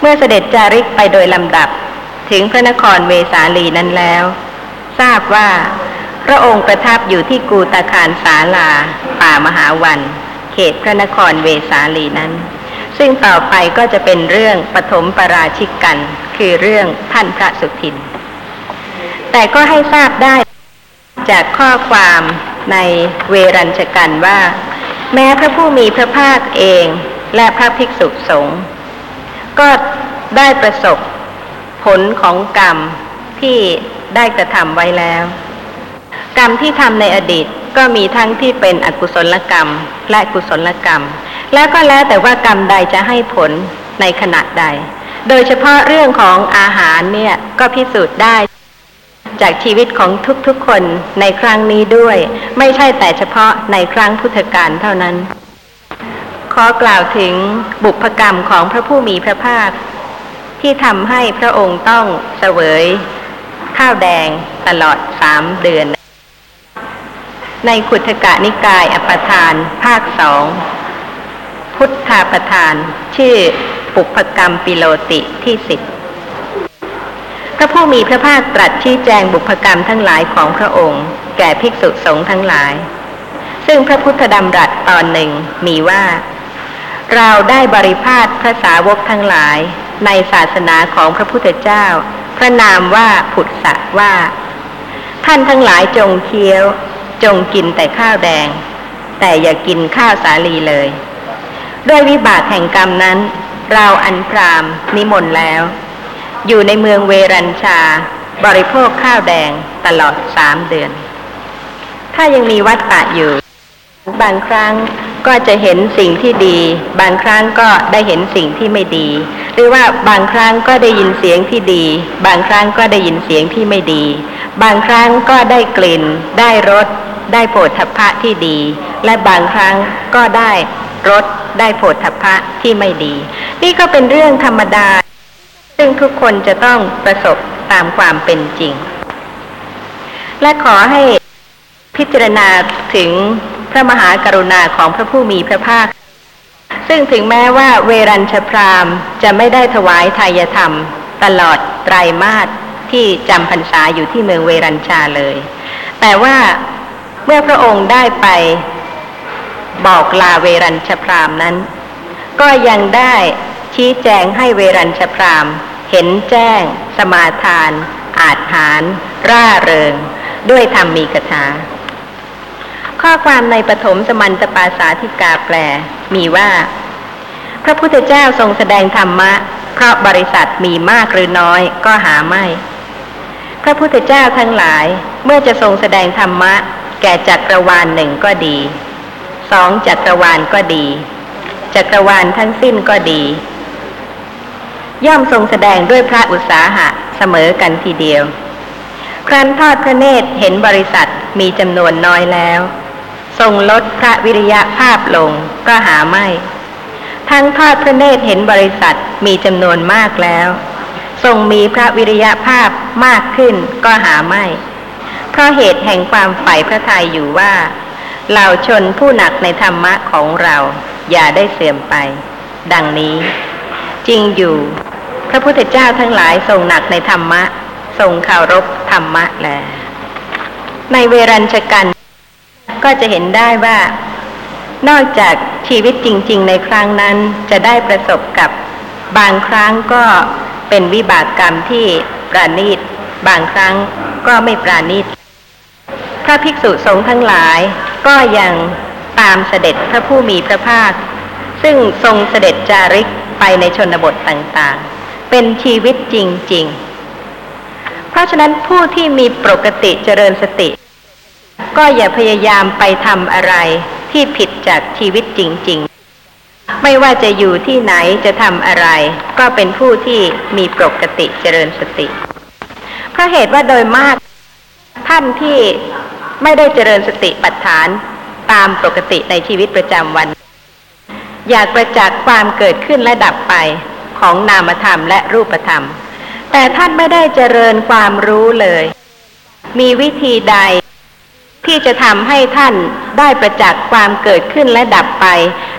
B: เมื่อเสด็จจาริกไปโดยลำดับถึงพระนครเวสาลีนั้นแล้ว ทราบว่า พระองค์ประทับอยู่ที่กูตาคารสาลา ป่ามหาวัน เขตพระนครเวสาลีนั้น ซึ่งต่อไปก็จะเป็นเรื่องปฐมปราชิกกัน คือเรื่องท่านพระสุทิน แต่ก็ให้ทราบได้จากข้อความ ในเวรัญชกันว่า แม้พระผู้มีพระภาคเองและพระภิกษุสงฆ์ก็ได้ประสบผลของกรรมที่ได้กระทำไว้แล้ว กรรมที่ทำในอดีตก็มีทั้งที่เป็นอกุศลกรรมและกุศลกรรม แล้วก็แล้วแต่ว่ากรรมใดจะให้ผลในขณะใด โดยเฉพาะเรื่องของอาหารเนี่ยก็พิสูจน์ได้ จากชีวิตของทุกๆคนในครั้งนี้ด้วย ไม่ใช่แต่เฉพาะในครั้งพุทธกาลเท่านั้น ขอกล่าวถึงบุพกรรมของพระผู้มีพระภาค ที่ทำให้พระองค์ต้องเสวย ข้าวแดงตลอดสามเดือน ในขุทกะนิกายอปทาน ภาคสองพุทธาประทาน ชื่อปุพกรรมปิโลติที่สิบ ระผู้มีพระภาคตรัสชี้แจงบุพกรรมทั้งหลายของพระองค์ แก่ภิกษุสงฆ์ทั้งหลาย ซึ่งพระพุทธดำรัสตอนหนึ่งมีว่า เราได้บริพาทพระสาวกทั้งหลาย ในศาสนาของพระพุทธเจ้า พระนามว่าผุดสะว่า ท่านทั้งหลายจงเคี้ยว จงกินแต่ข้าวแดง แต่อย่ากินข้าวสาลีเลย ด้วยวิบากแห่งกรรมนั้น เราอันพรามนิมนต์แล้ว อยู่ในเมืองเวรัญชา บริโภคข้าวแดงตลอดสามเดือน ถ้ายังมีวัดป่าอยู่ บางครั้งก็จะเห็นสิ่งที่ดี บางครั้งก็ได้เห็นสิ่งที่ไม่ดี หรือว่าบางครั้งก็ได้ยินเสียงที่ดี บางครั้งก็ได้ยินเสียงที่ไม่ดี บางครั้งก็ได้กลิ่น ได้รส ได้โผฏฐัพพะที่ดี และบางครั้งก็ได้รส ได้โผฏฐัพพะที่ไม่ดี นี่ก็เป็นเรื่องธรรมดา ซึ่งทุกคนจะต้องประสบตามความเป็นจริง และขอให้พิจารณาถึงพระมหากรุณาของพระผู้มีพระภาค ซึ่งถึงแม้ว่าเวรัญชพรามจะไม่ได้ถวายทายธรรม ตลอดไตรมาสที่จำพรรษาอยู่ที่เมืองเวรัญชาเลย แต่ว่าเมื่อพระองค์ได้ไปบอกลาเวรัญชพรามนั้น ก็ยังได้ชี้แจงให้เวรัญชพราม เห็นแจ้ง สมาทาน อาจหารร่าเริง ด้วยธรรมมีกถาข้อความในปฐมสมันตปาสาธิกาแปล มีว่า พระพุทธเจ้าทรงแสดงธรรมะ เพราะบริษัทมีมากหรือน้อยก็หาไม่ พระพุทธเจ้าทั้งหลายเมื่อจะทรงแสดงธรรมะ แก่จักรวาลหนึ่งก็ดีสองจักรวาลก็ดี จักรวาลทั้งสิ้นก็ดี ย่อมทรงแสดงด้วยพระอุตสาหะเสมอกันทีเดียว ครั้นทอดพระเนตรเห็นบริษัทมีจำนวนน้อยแล้ว ทรงลดพระวิริยะภาพลงก็หาไม่ ทั้งทอดพระเนตรเห็นบริษัทมีจำนวนมากแล้ว ทรงมีพระวิริยะภาพมากขึ้นก็หาไม่ เพราะเหตุแห่งความใฝ่พระทัยอยู่ว่าเหล่าชนผู้หนักในธรรมะของเราอย่าได้เสื่อมไป ดังนี้ จริงอยู่ พระพุทธเจ้าทั้งหลายทรงหนักในธรรมะ ทรงเคารพธรรมะแล ในเวรัญชกัน ก็จะเห็นได้ว่า นอกจากชีวิตจริง ๆ ในครั้งนั้นจะได้ประสบกับบางครั้งก็เป็นวิบากกรรมที่ปราณีต บางครั้งก็ไม่ปราณีต พระภิกษุสงฆ์ทั้งหลายก็ยังตามเสด็จพระผู้มีพระภาค ซึ่งทรงเสด็จจาริกไปในชนบทต่างๆ เป็นชีวิตจริง ๆ เพราะฉะนั้นผู้ที่มีปกติเจริญสติ ก็อย่าพยายามไปทำอะไรที่ผิดจากชีวิตจริง ๆ ไม่ว่าจะอยู่ที่ไหนจะทำอะไร ก็เป็นผู้ที่มีปกติเจริญสติ เพราะเหตุว่าโดยมากท่านที่ไม่ได้เจริญสติปัฏฐานตามปกติในชีวิตประจำวัน อยากประจักษ์ความเกิดขึ้นและดับไป ของนามธรรมและรูปธรรม แต่ท่านไม่ได้เจริญความรู้เลย มีวิธีใด ที่จะทำให้ท่านได้ประจักษ์ความเกิดขึ้นและดับไป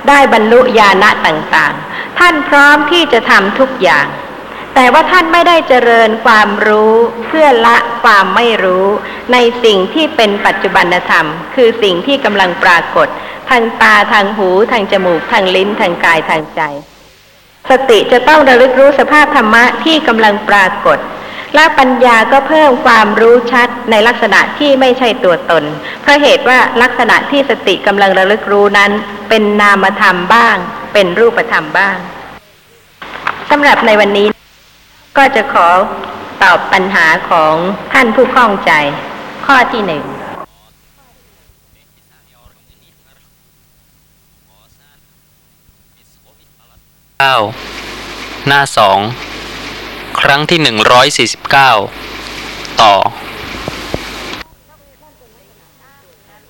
B: ได้บรรลุญาณะต่างๆ ท่านพร้อมที่จะทำทุกอย่างแต่ว่าท่านไม่ได้เจริญความรู้เพื่อละความไม่รู้ ในสิ่งที่เป็นปัจจุบันธรรม คือสิ่งที่กำลังปรากฏ ทางตาทางหู ทางจมูก ทางลิ้นทางกายทางใจ สติจะต้องระลึกรู้สภาพธรรมะที่กำลังปรากฏ และปัญญาก็เพิ่มความรู้ชัดในลักษณะที่ไม่ใช่ตัวตน เพราะเหตุว่าลักษณะที่สติกำลังระลึกรู้นั้น เป็นนามธรรมบ้าง เป็นรูปธรรมบ้างสำหรับในวันนี้ ก็จะขอตอบปัญหาของท่านผู้ข้องใจ ข้อที่หนึ่ง
A: เก้าหน้าสองครั้งที่หนึ่งร้อยสี่สิบเก้าต่อ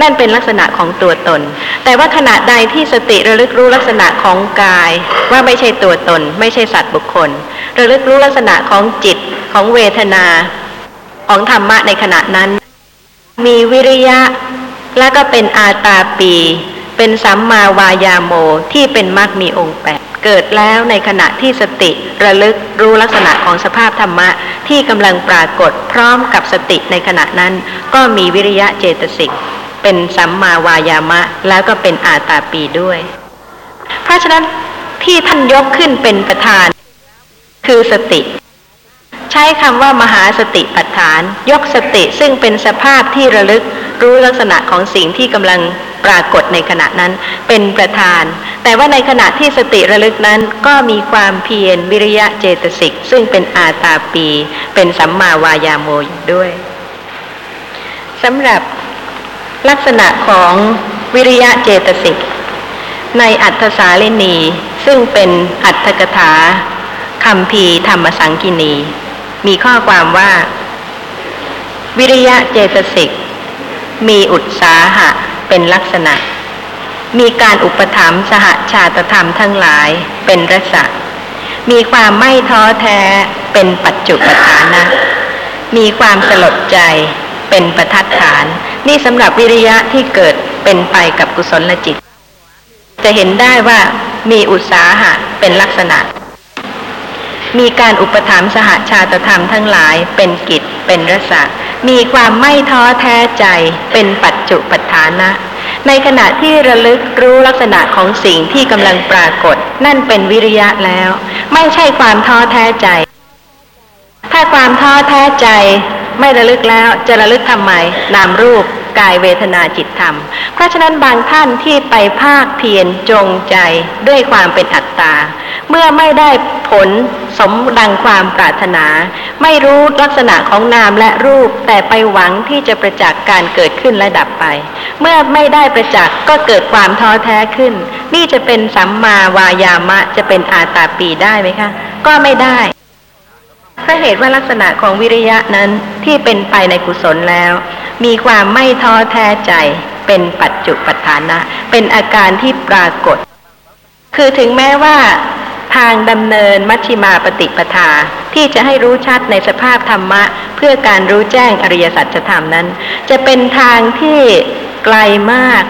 B: นั่นเป็นลักษณะของตัวตน แต่ว่าขณะใดที่สติระลึกรู้ลักษณะของกาย ว่าไม่ใช่ตัวตน ไม่ใช่สัตว์บุคคล ระลึกรู้ลักษณะของจิตของเวทนา ของธรรมะในขณะนั้น มีวิริยะ และก็เป็นอาตาปี เป็นสัมมาวายาโมที่เป็นมรรคมีองค์แปด เกิดแล้วในขณะที่สติระลึกรู้ลักษณะของสภาพธรรมะที่กำลังปรากฏพร้อมกับสติในขณะนั้น ก็มีวิริยะเจตสิก เป็นสัมมาวายามะ แล้วก็เป็นอาตาปีด้วย เพราะฉะนั้นที่ท่านยกขึ้นเป็นประธาน คือสติ ใช้คำว่ามหาสติปัฏฐาน ยกสติซึ่งเป็นสภาพที่ระลึกรู้ลักษณะของสิ่งที่กำลัง ปรากฏในขณะนั้นเป็นประธาน แต่ว่าในขณะที่สติระลึกนั้นก็มีความเพียรวิริยะเจตสิก ซึ่งเป็นอาตาปี เป็นสัมมาวายาโมอยู่ด้วยสำหรับลักษณะของวิริยะเจตสิก ในอัตถสาลินี ซึ่งเป็นอัตถกถาคำพีธรรมสังกินี มีข้อความว่า วิริยะเจตสิก มีอุตสาหะ เป็นลักษณะ มีการอุปถัมภ์สหชาตธรรมทั้งหลายเป็นรสะมีความไม่ท้อแท้เป็นปัจจุปฐานะ มีความสลดใจเป็นประทัดฐาน นี่สำหรับวิริยะที่เกิดเป็นไปกับกุศลจิต จะเห็นได้ว่ามีอุตสาหะเป็นลักษณะ มีการอุปถัมภ์สหชาตธรรมทั้งหลายเป็นกิจเป็นรสะมีความไม่ท้อแท้ใจเป็นปัจจุปัฏฐานะ ในขณะที่ระลึกรู้ลักษณะของสิ่งที่กำลังปรากฏ นั่นเป็นวิริยะแล้ว ไม่ใช่ความท้อแท้ใจ ถ้าความท้อแท้ใจ ไม่ระลึกแล้วจะระลึกทำไมนามรูปกายเวทนาจิตธรรม เพราะฉะนั้นบางท่านที่ไปภาคเพียรจงใจด้วยความเป็นอัตตา เมื่อไม่ได้ผลสมดังความปรารถนา ไม่รู้ลักษณะของนามและรูป แต่ไปหวังที่จะประจักษ์การเกิดขึ้นและดับไป เมื่อไม่ได้ประจักษ์ก็เกิดความท้อแท้ขึ้น นี่จะเป็นสัมมาวายามะจะเป็นอาตาปีได้ไหมคะ ก็ไม่ได้ เพราะเหตุว่าลักษณะของวิริยะนั้นที่เป็นไปในกุศลแล้ว มีความไม่ท้อแท้ใจ เป็นปัจจุปัฏฐานะ เป็นอาการที่ปรากฏ คือถึงแม้ว่าทางดำเนินมัชฌิมาปฏิปทา ที่จะให้รู้ชัดในสภาพธรรมะ เพื่อการรู้แจ้งอริยสัจธรรมนั้น จะเป็นทางที่ไกลมาก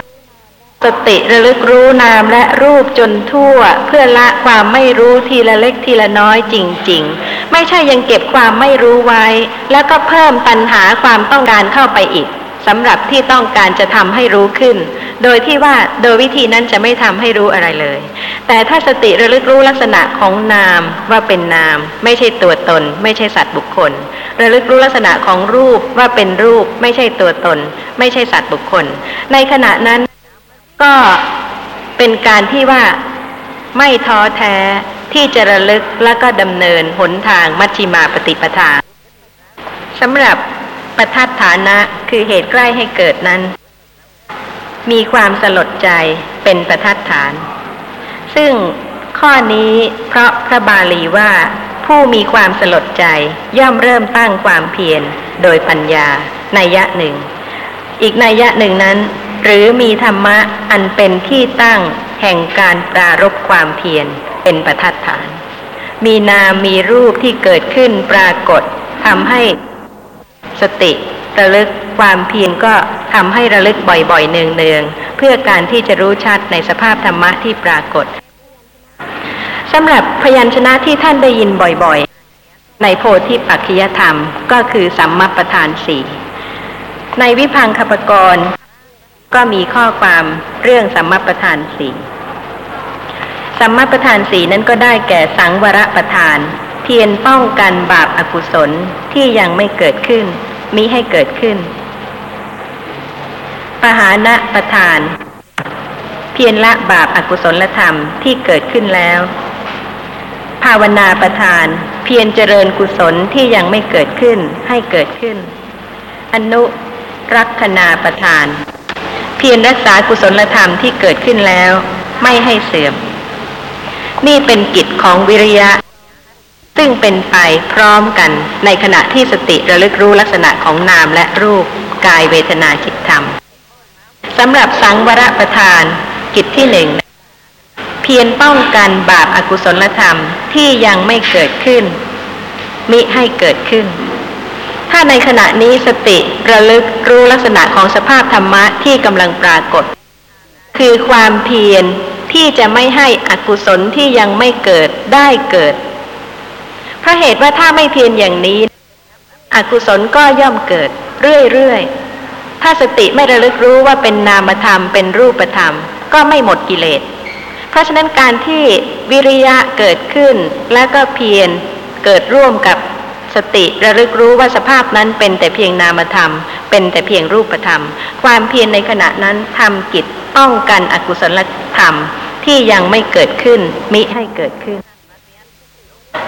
B: สติระลึกรู้นามและรูปจนทั่ว เพื่อละความไม่รู้ทีละเล็กทีละน้อยจริง ๆ ไม่ใช่ยังเก็บความไม่รู้ไว้ แล้วก็เพิ่มปัญหาความต้องการเข้าไปอีกสำหรับที่ต้องการจะทำให้รู้ขึ้น โดยที่ว่าโดยวิธีนั้นจะไม่ทำให้รู้อะไรเลย แต่ถ้าสติระลึกรู้ลักษณะของนามว่าเป็นนาม ไม่ใช่ตัวตน ไม่ใช่สัตว์บุคคล ระลึกรู้ลักษณะของรูปว่าเป็นรูป ไม่ใช่ตัวตน ไม่ใช่สัตว์บุคคล ในขณะนั้น ก็เป็นการที่ว่าไม่ท้อแท้ที่จะระลึกและก็ดำเนินหนทางมัชฌิมาปฏิปทาสำหรับประทัดฐานะคือเหตุใกล้ให้เกิดนั้น มีความสลดใจเป็นประทัดฐาน ซึ่งข้อนี้เพราะพระบาลีว่าผู้มีความสลดใจย่อมเริ่มตั้งความเพียรโดยปัญญาในยะหนึ่ง อีกนัยยะหนึ่งนั้น หรือมีธรรมะอันเป็นที่ตั้งแห่งการปรารบความเพียรเป็นประทัดฐาน มีนามมีรูปที่เกิดขึ้นปรากฏทำให้สติระลึกความเพียรก็ทำให้ระลึกบ่อยๆเนืองๆเพื่อการที่จะรู้ชัดในสภาพธรรมะที่ปรากฏสำหรับพยัญชนะที่ท่านได้ยินบ่อยๆ ในโพธิปัจจยธรรมก็คือสัมมาประธานสี่ในวิพังคปกรณ์ ก็มีข้อความเรื่องสัมมาประธานสี่สัมมาประธานสีนั้นก็ได้แก่สังวรประธาน เพียรป้องกันบาปอากุศลที่ยังไม่เกิดขึ้นมิให้เกิดขึ้น ปหานะประธาน เพียรละบาปอากุศลธรรมที่เกิดขึ้นแล้ว ภาวนาประทาน เพียรเจริญกุศลที่ยังไม่เกิดขึ้นให้เกิดขึ้น อนุรักษณาประทาน เพียรรักษากุศลธรรมที่เกิดขึ้นแล้ว ไม่ให้เสื่อม นี่เป็นกิจของวิริยะ ซึ่งเป็นไปพร้อมกันในขณะที่สติระลึกรู้ลักษณะของนามและรูปกายเวทนาจิตธรรมสำหรับสังวรประทานกิจที่หนึ่งเพียรป้องกันบาปอากุศลธรรมที่ยังไม่เกิดขึ้น มิให้เกิดขึ้น ถ้าในขณะนี้สติระลึกรู้ลักษณะของสภาพธรรมะที่กำลังปรากฏ คือความเพียรที่จะไม่ให้อกุศลที่ยังไม่เกิดได้เกิด เพราะเหตุว่าถ้าไม่เพียรอย่างนี้ อกุศลก็ย่อมเกิดเรื่อยๆ ถ้าสติไม่ระลึกรู้ว่าเป็นนามธรรมเป็นรูปธรรม ก็ไม่หมดกิเลส เพราะฉะนั้นการที่วิริยะเกิดขึ้นและก็เพียรเกิดร่วมกับ สติระลึกรู้ว่าสภาพนั้นเป็นแต่เพียงนามธรรม เป็นแต่เพียงรูปธรรม ความเพียรในขณะนั้นทำกิจป้องกันอกุศลธรรมที่ยังไม่เกิดขึ้นมิให้เกิดขึ้น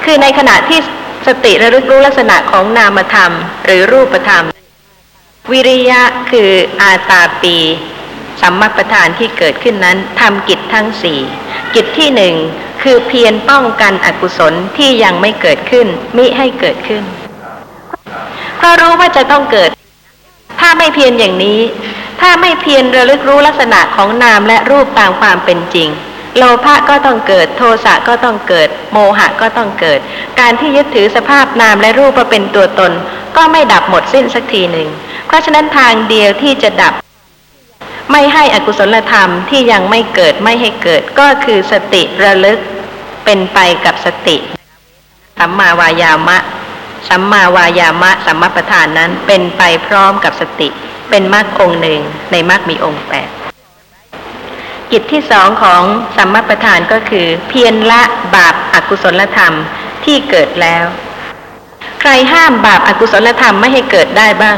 B: คือในขณะที่สติระลึกรู้ลักษณะของนามธรรม หรือรูปธรรม วิริยะคืออาตาปีสัมมัปทานที่เกิดขึ้นนั้นทำกิจทั้งสี่ กิจที่หนึ่งคือเพียรป้องกันอกุศลที่ยังไม่เกิดขึ้นมิให้เกิดขึ้น เพราะรู้ว่าจะต้องเกิด ถ้าไม่เพียรอย่างนี้ ถ้าไม่เพียรระลึกรู้ลักษณะของนามและรูปตามความเป็นจริง โลภะก็ต้องเกิด โทสะก็ต้องเกิด โมหะก็ต้องเกิด การที่ยึดถือสภาพนามและรูปมาเป็นตัวตน ก็ไม่ดับหมดสิ้นสักทีหนึ่ง เพราะฉะนั้นทางเดียวที่จะดับ ไม่ให้อกุศลธรรมที่ยังไม่เกิดไม่ให้เกิดก็คือสติระลึกเป็นไปกับสติ สัมมาวายามะ สัมมาวายามะ สัมมาประธานนั้นเป็นไปพร้อมกับสติ เป็นมรรคองหนึ่งในมรรคมีองค์แปดกิจที่สองของสัมมาประธานก็คือ เพียรละบาปอากุศลธรรมที่เกิดแล้ว ใครห้ามบาปอากุศลธรรมไม่ให้เกิดได้บ้าง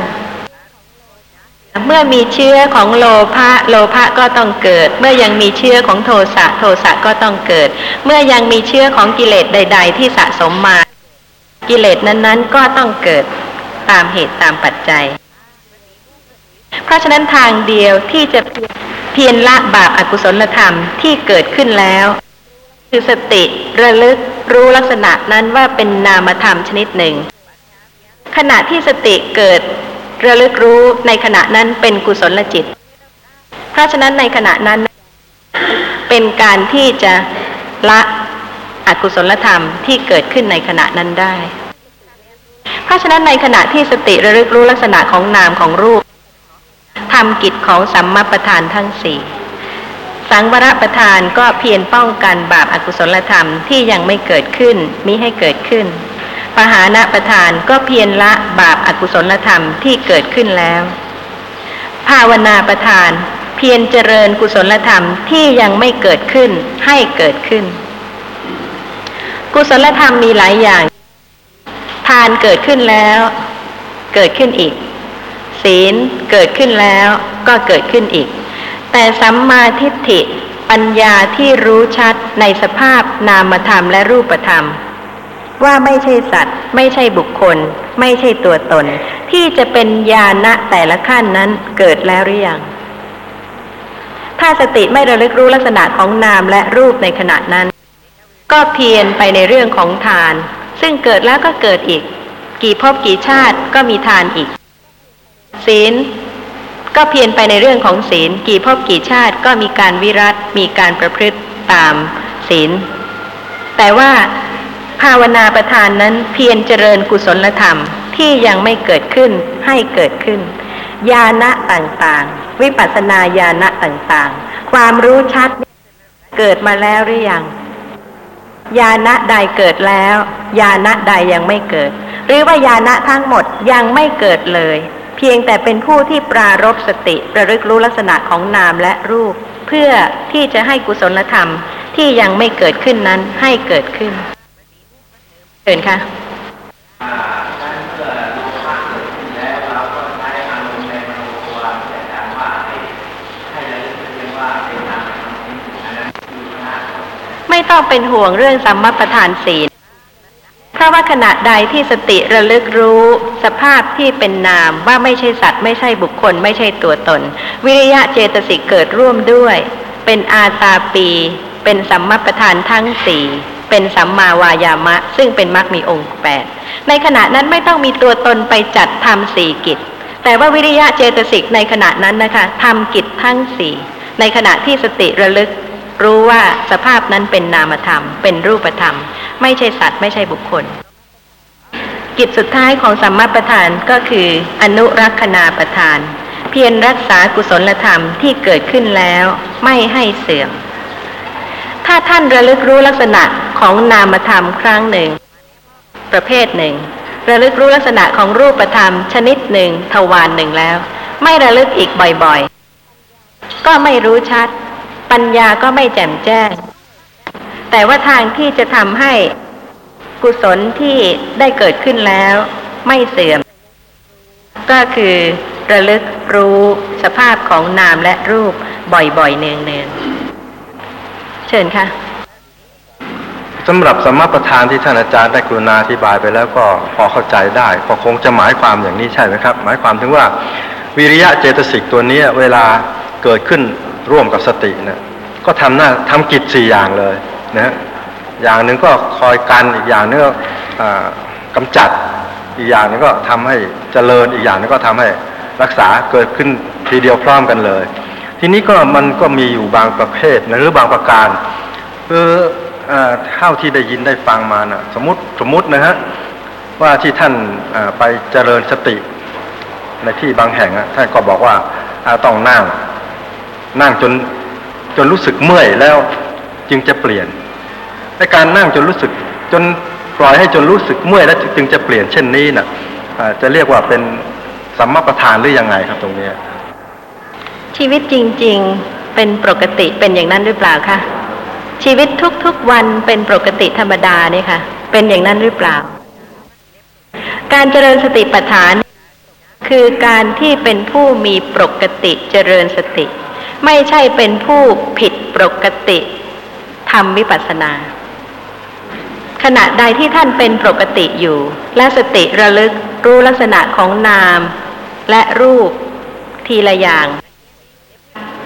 B: เมื่อมีเชื้อของโลภะโลภะก็ต้องเกิด เมื่อยังมีเชื้อของโทสะโทสะก็ต้องเกิด เมื่อยังมีเชื้อของกิเลสใด ๆ ที่สะสมมา กิเลสนั้นๆ ก็ต้องเกิดตามเหตุตามปัจจัย เพราะฉะนั้นทางเดียวที่จะเพียรละบาปอากุศลธรรมที่เกิดขึ้นแล้ว คือสติระลึกรู้ลักษณะนั้นว่าเป็นนามธรรมชนิดหนึ่ง ขณะที่สติเกิด ระลึกรู้ในขณะนั้นเป็นกุศลจิต เพราะฉะนั้นในขณะนั้น เป็นการที่จะละอกุศลธรรมที่เกิดขึ้นในขณะนั้นได้ เพราะฉะนั้นในขณะที่สติระลึกรู้ลักษณะของนามของรูปทำกิจของสัมมาประธานทั้งสี่สังวรประธานก็เพียรป้องกันบาปอากุศลธรรมที่ยังไม่เกิดขึ้นมิให้เกิดขึ้น ปหานะประธานก็เพียรละบาปอากุศลธรรมที่เกิดขึ้นแล้ว ภาวนาประธานเพียรเจริญกุศลธรรมที่ยังไม่เกิดขึ้นให้เกิดขึ้น กุศลธรรมมีหลายอย่าง ทานเกิดขึ้นแล้ว เกิดขึ้นอีก ศีลเกิดขึ้นแล้วก็เกิดขึ้นอีก แต่สัมมาทิฏฐิปัญญาที่รู้ชัดในสภาพนามธรรมและรูปธรรม ว่าไม่ใช่สัตว์ ไม่ใช่บุคคล ไม่ใช่ตัวตน ที่จะเป็นญาณะแต่ละขั้นนั้นเกิดแล้วหรือยังถ้าสติไม่ระลึกรู้ลักษณะของนามและรูปในขณะนั้น ก็เพียรไปในเรื่องของทาน ซึ่งเกิดแล้วก็เกิดอีก กี่ภพกี่ชาติก็มีทานอีก ศีลก็เพียรไปในเรื่องของศีล กี่ภพกี่ชาติก็มีการวิรัตมีการประพฤติตามศีล แต่ว่าาวนาประทานนั้นเพียรเจริญกุศลธรรมที่ยังไม่เกิดขึ้นให้เกิดขึ้น ญาณะต่างๆ วิปัสสนาญาณะต่างๆ ความรู้ชัดเกิดมาแล้วหรือยังญาณะใดเกิดแล้วญาณะใดยังไม่เกิด หรือว่าญาณะทั้งหมดยังไม่เกิดเลย เพียงแต่เป็นผู้ที่ปรารบสติระลึกรู้ลักษณะของนามและรูป เพื่อที่จะให้กุศลธรรมที่ยังไม่เกิดขึ้นนั้นให้เกิดขึ้น เชิญค่ะไม่ต้องเป็นห่วงเรื่องสัมมาประธานศีล เพราะว่าขณะใดที่สติระลึกรู้ สภาพที่เป็นนามว่าไม่ใช่สัตว์ ไม่ใช่บุคคล ไม่ใช่ตัวตน วิริยะเจตสิกเกิดร่วมด้วย เป็นอาตาปี เป็นสัมมาประธานทั้งสี่ เป็นสัมมาวายามะ ซึ่งเป็นมรรคมีองค์แปดในขณะนั้นไม่ต้องมีตัวตนไปจัดทำสี่กิจ แต่ว่าวิริยะเจตสิกในขณะนั้นนะคะทำกิจทั้งสี่ในขณะที่สติระลึกรู้ว่าสภาพนั้นเป็นนามธรรม เป็นรูปธรรม ไม่ใช่สัตว์ไม่ใช่บุคคล กิจสุดท้ายของสัมมาประธานก็คืออนุรักษณาประธาน เพียรรักษากุศลธรรมที่เกิดขึ้นแล้วไม่ให้เสื่อม ถ้าท่านระลึกรู้ลักษณะของนามธรรมครั้งหนึ่ง ประเภทหนึ่ง ระลึกรู้ลักษณะของรูปธรรมชนิดหนึ่งทวารหนึ่งแล้ว ไม่ระลึกอีกบ่อยๆ ก็ไม่รู้ชัด ปัญญาก็ไม่แจ่มแจ้ง แต่ว่าทางที่จะทำให้กุศลที่ได้เกิดขึ้นแล้ว ไม่เสื่อม ก็คือระลึกรู้สภาพของนามและรูปบ่อยๆเนืองๆ เชิญค่ะ
D: สำหรับสมมาประธานที่ท่านอาจารย์ได้กรุณาอธิบายไปแล้วก็พอเข้าใจได้ก็คงจะหมายความอย่างนี้ใช่ไหมครับ หมายความถึงว่าวิริยะเจตสิกตัวนี้เวลาเกิดขึ้นร่วมกับสติเนี่ยก็ทำหน้าทำกิจสี่อย่างเลยนะอย่างหนึ่งก็คอยกันอีกอย่างหนึงก็อ่ากำจัดอีกอย่างหนึงก็ทำให้เจริญอีกอย่างหนึงก็ทำให้รักษาเกิดขึ้นทีเดียวพร้อมกันเลย ทีนี้ก็มันก็มีอยู่บางประเภทนะหรือบางประการคือเอ่อเท่าที่ได้ยินได้ฟังมานะสมมติสมมตินะฮะว่าที่ท่านไปเจริญสติ ในที่บางแห่งอะท่านก็บอกว่าต้องนั่ง นั่งจนจนรู้สึกเมื่อยแล้วจึงจะเปลี่ยนในการนั่งจนรู้สึกจนปล่อยให้จนรู้สึกเมื่อยแล้วจึงจะเปลี่ยนเช่นนี้นะอ่าจะเรียกว่าเป็นสัมมาประธานหรือยังไงครับตรงนี้
B: ชีวิตจริง ๆ เป็นปกติเป็นอย่างนั้นหรือเปล่าคะชีวิตทุกๆวันเป็นปกติธรรมดาเนี่ยค่ะ เป็นอย่างนั้นหรือเปล่า การเจริญสติปัฏฐาน คือการที่เป็นผู้มีปกติเจริญสติ ไม่ใช่เป็นผู้ผิดปกติทำวิปัสสนา ขณะใดที่ท่านเป็นปกติอยู่ และสติระลึกรู้ลักษณะของนาม และรูปทีละอย่าง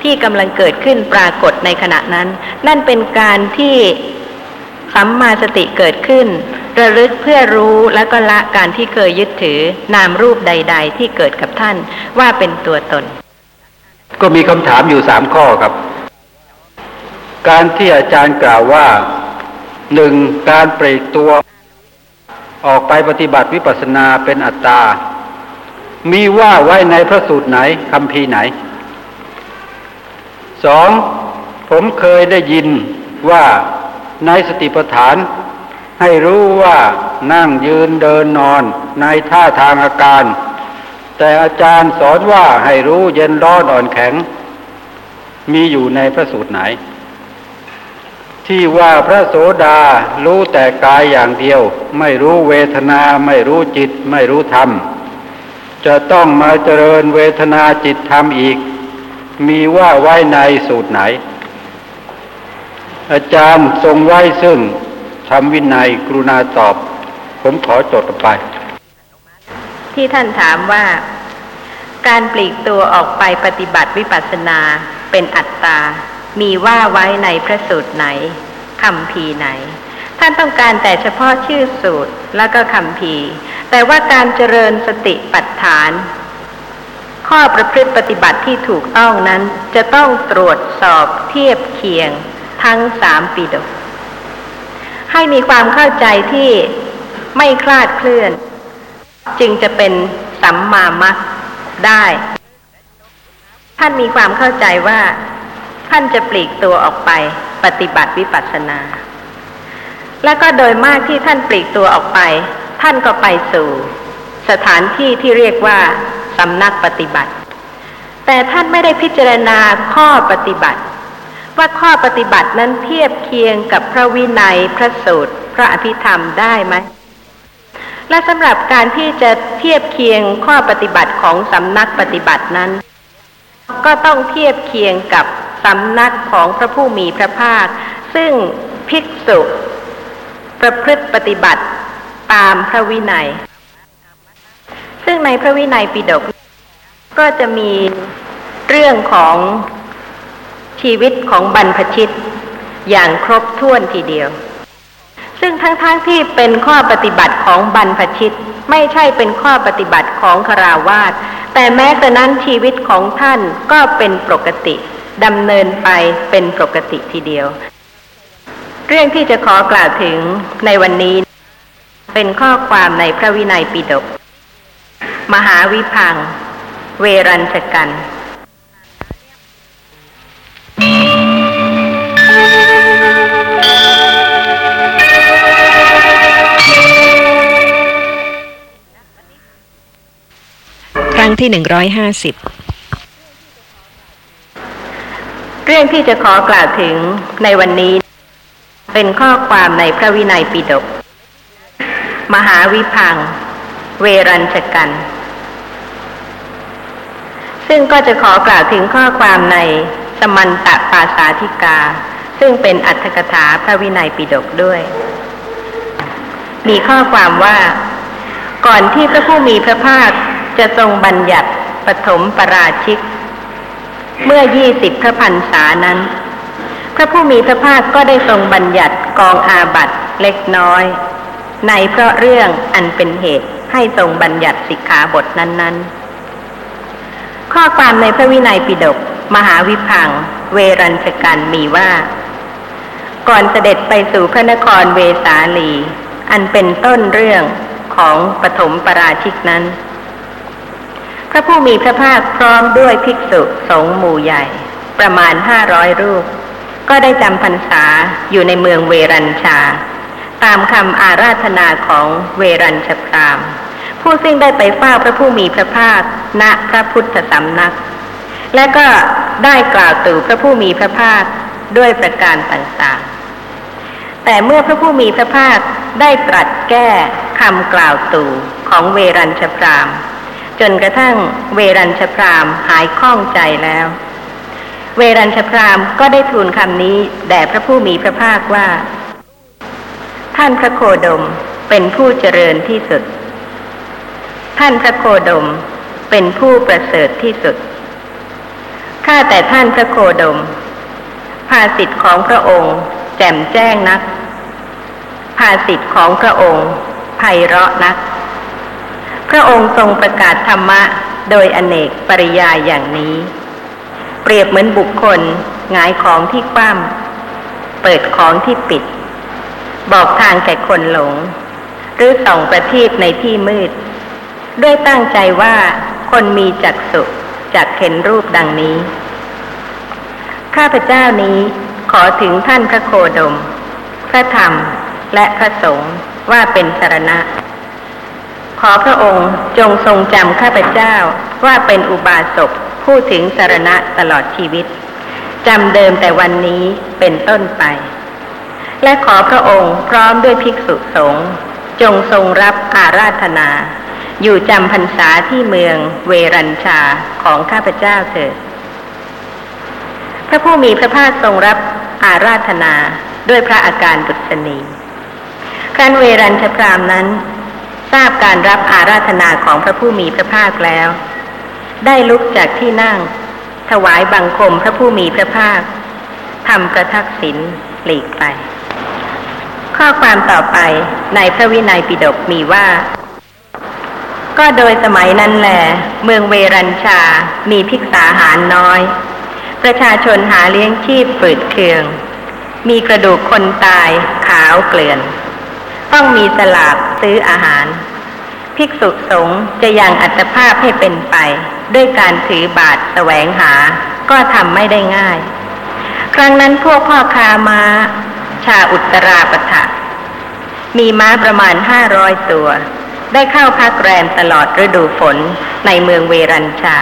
B: ที่กำลังเกิดขึ้นปรากฏในขณะนั้น นั่นเป็นการที่สัมมาสติเกิดขึ้น ระลึกเพื่อรู้แล้วก็ละการที่เคยยึดถือนามรูปใด ๆ ที่เกิดกับท่านว่าเป็นตัวตน
E: ก็มีคำถามอยู่สามข้อครับ การที่อาจารย์กล่าวว่าหนึ่งการเปรกตัวออกไปปฏิบัติวิปัสสนาเป็นอัตตา มีว่าไว้ในพระสูตรไหนคำพีไหน สองผมเคยได้ยินว่าในสติปัฏฐาน ให้รู้ว่านั่งยืนเดินนอนในท่าทางอาการ แต่อาจารย์สอนว่าให้รู้เย็นร้อนอ่อนแข็ง มีอยู่ในพระสูตรไหน ที่ว่าพระโสดารู้แต่กายอย่างเดียว ไม่รู้เวทนาไม่รู้จิต ไม่รู้ธรรม จะต้องมาเจริญเวทนาจิตธรรมอีก มีว่าไว้ในสูตรไหน อาจารย์ทรงไว้ซึ่งทำวินัยกรุณาตอบ ผมขอจดไป
B: ที่ท่านถามว่า การปลีกตัวออกไปปฏิบัติวิปัสสนาเป็นอัตตา มีว่าไว้ในพระสูตรไหนคำพีไหน ท่านต้องการแต่เฉพาะชื่อสูตรแล้วก็คำพีแต่ว่าการเจริญสติปัฏฐาน ข้อประพฤติปฏิบัติที่ถูกต้องนั้นจะต้องตรวจสอบเทียบเคียงทั้งสามปีดก ให้มีความเข้าใจที่ไม่คลาดเคลื่อน จึงจะเป็นสัมมามัคได้ ท่านมีความเข้าใจว่า ท่านจะปลีกตัวออกไปปฏิบัติวิปัสสนา แล้วก็โดยมากที่ท่านปลีกตัวออกไป ท่านก็ไปสู่ สถานที่ที่เรียกว่า สำนักปฏิบัติ แต่ท่านไม่ได้พิจารณาข้อปฏิบัติ ว่าข้อปฏิบัตินั้นเทียบเคียงกับพระวินัยพระสูตรพระอภิธรรมได้ไหมและสำหรับการที่จะเทียบเคียงข้อปฏิบัติของสำนักปฏิบัตินั้น ก็ต้องเทียบเคียงกับสำนักของพระผู้มีพระภาค ซึ่งภิกษุ ประพฤติปฏิบัติตามพระวินัย ซึ่งในพระวินัยปิฎกก็จะมีเรื่องของชีวิตของบรรพชิตอย่างครบถ้วนทีเดียว ซึ่งทั้งๆทที่เป็นข้อปฏิบัติของบรรพชิต ไม่ใช่เป็นข้อปฏิบัติของคราวาสแต่แม้แต่นั้นชีวิตของท่านก็เป็นปกติดำเนินไปเป็นปกติทีเดียว เรื่องที่จะขอกล่าวถึงในวันนี้ เป็นข้อความในพระวินัยปิฎก มหาวิพังค์เวรัญชกัน
C: ครั้งที่หนึ่งร้อยห้าสิบ
B: เรื่องที่จะขอกล่าวถึงในวันนี้ เป็นข้อความในพระวินัยปิฎกมหาวิพังค์เวรัญชกัน ซึ่งก็จะขอกล่าวถึงข้อความในสมันตปาสาธิกา ซึ่งเป็นอัตถกถาพระวินัยปิฎกด้วย มีข้อความว่า ก่อนที่พระผู้มีพระภาคจะทรงบัญญัติปฐมปราชิก เมื่อยี่สิบพระพันษานั้น พระผู้มีพระภาคก็ได้ทรงบัญญัติกองอาบัตเล็กน้อย ในเพราะเรื่องอันเป็นเหตุให้ทรงบัญญัติสิกขาบทนั้น ๆ ข้อความในพระวินัยปิฎกมหาวิพัง เวรัญชกันมีว่า ก่อนเสด็จไปสู่พระนครเวสาลี อันเป็นต้นเรื่องของปฐมปราชิกนั้น พระผู้มีพระภาคพร้อมด้วยภิกษุสงฆ์หมู่ใหญ่ ประมาณห้าร้อยรูป ก็ได้จำพรรษาอยู่ในเมืองเวรัญชา ตามคำอาราธนาของเวรัญชพราม ผู้ซึ่งได้ไปเฝ้าพระผู้มีพระภาคณพระพุทธสำนัก และก็ได้กล่าวตู่พระผู้มีพระภาคด้วยประการต่างๆ แต่เมื่อพระผู้มีพระภาคได้ตรัสแก้คำกล่าวตู่ของเวรัญชพรามจนกระทั่งเวรัญชพรามหายคล่องใจแล้ว เวรัญชพรามก็ได้ทูลคำนี้แด่พระผู้มีพระภาคว่า ท่านพระโคดมเป็นผู้เจริญที่สุด ท่านพระโคดมเป็นผู้ประเสริฐที่สุด ข้าแต่ท่านพระโคดม ภาสิทธิ์ของพระองค์แจ่มแจ้งนัก ภาสิทธิ์ของพระองค์ไพเราะนัก พระองค์ทรงประกาศธรรมะโดยอเนกปริยายอย่างนี้ เปรียบเหมือนบุคคลหงายของที่คว่ำเปิดของที่ปิด บอกทางแก่คนหลง หรือส่องประทีปในที่มืด ด้วยตั้งใจว่าคนมีจักสุจักเห็นรูปดังนี้ ข้าพเจ้านี้ขอถึงท่านพระโคดม พระธรรมและพระสงฆ์ว่าเป็นสารณะ ขอพระองค์จงทรงจำข้าพเจ้าว่าเป็นอุบาสกผู้ถึงสารณะตลอดชีวิตจำเดิมแต่วันนี้เป็นต้นไป และขอพระองค์พร้อมด้วยภิกษุสงฆ์จงทรงรับอาราธนา อยู่จำพรรษาที่เมืองเวรัญชาของข้าพเจ้าเถิด พระผู้มีพระภาคทรงรับอาราธนาด้วยพระอาการดุษณีครั้นเวรัญชพรามนั้น ทราบการรับอาราธนาของพระผู้มีพระภาคแล้ว ได้ลุกจากที่นั่ง ถวายบังคมพระผู้มีพระภาคทำประทักษิณหลีกไป ข้อความต่อไปในพระวินัยปิฎกมีว่า ก็โดยสมัยนั้นแหลเมืองเวรัญชา มีภิกษาหารน้อย ประชาชนหาเลี้ยงชีพฝืดเคือง มีกระดูกคนตายขาวเกลื่อน ต้องมีสลากซื้ออาหาร ภิกษุสงฆ์จะยังอัตภาพให้เป็นไป ด้วยการถือบาทแสวงหา ก็ทำไม่ได้ง่าย ครั้งนั้นพวกพ่อค้าม้าชาอุตราปถะมีม้าประมาณห้าร้อยตัว ได้เข้าพักแรมตลอดฤดูฝนในเมืองเวรัญชา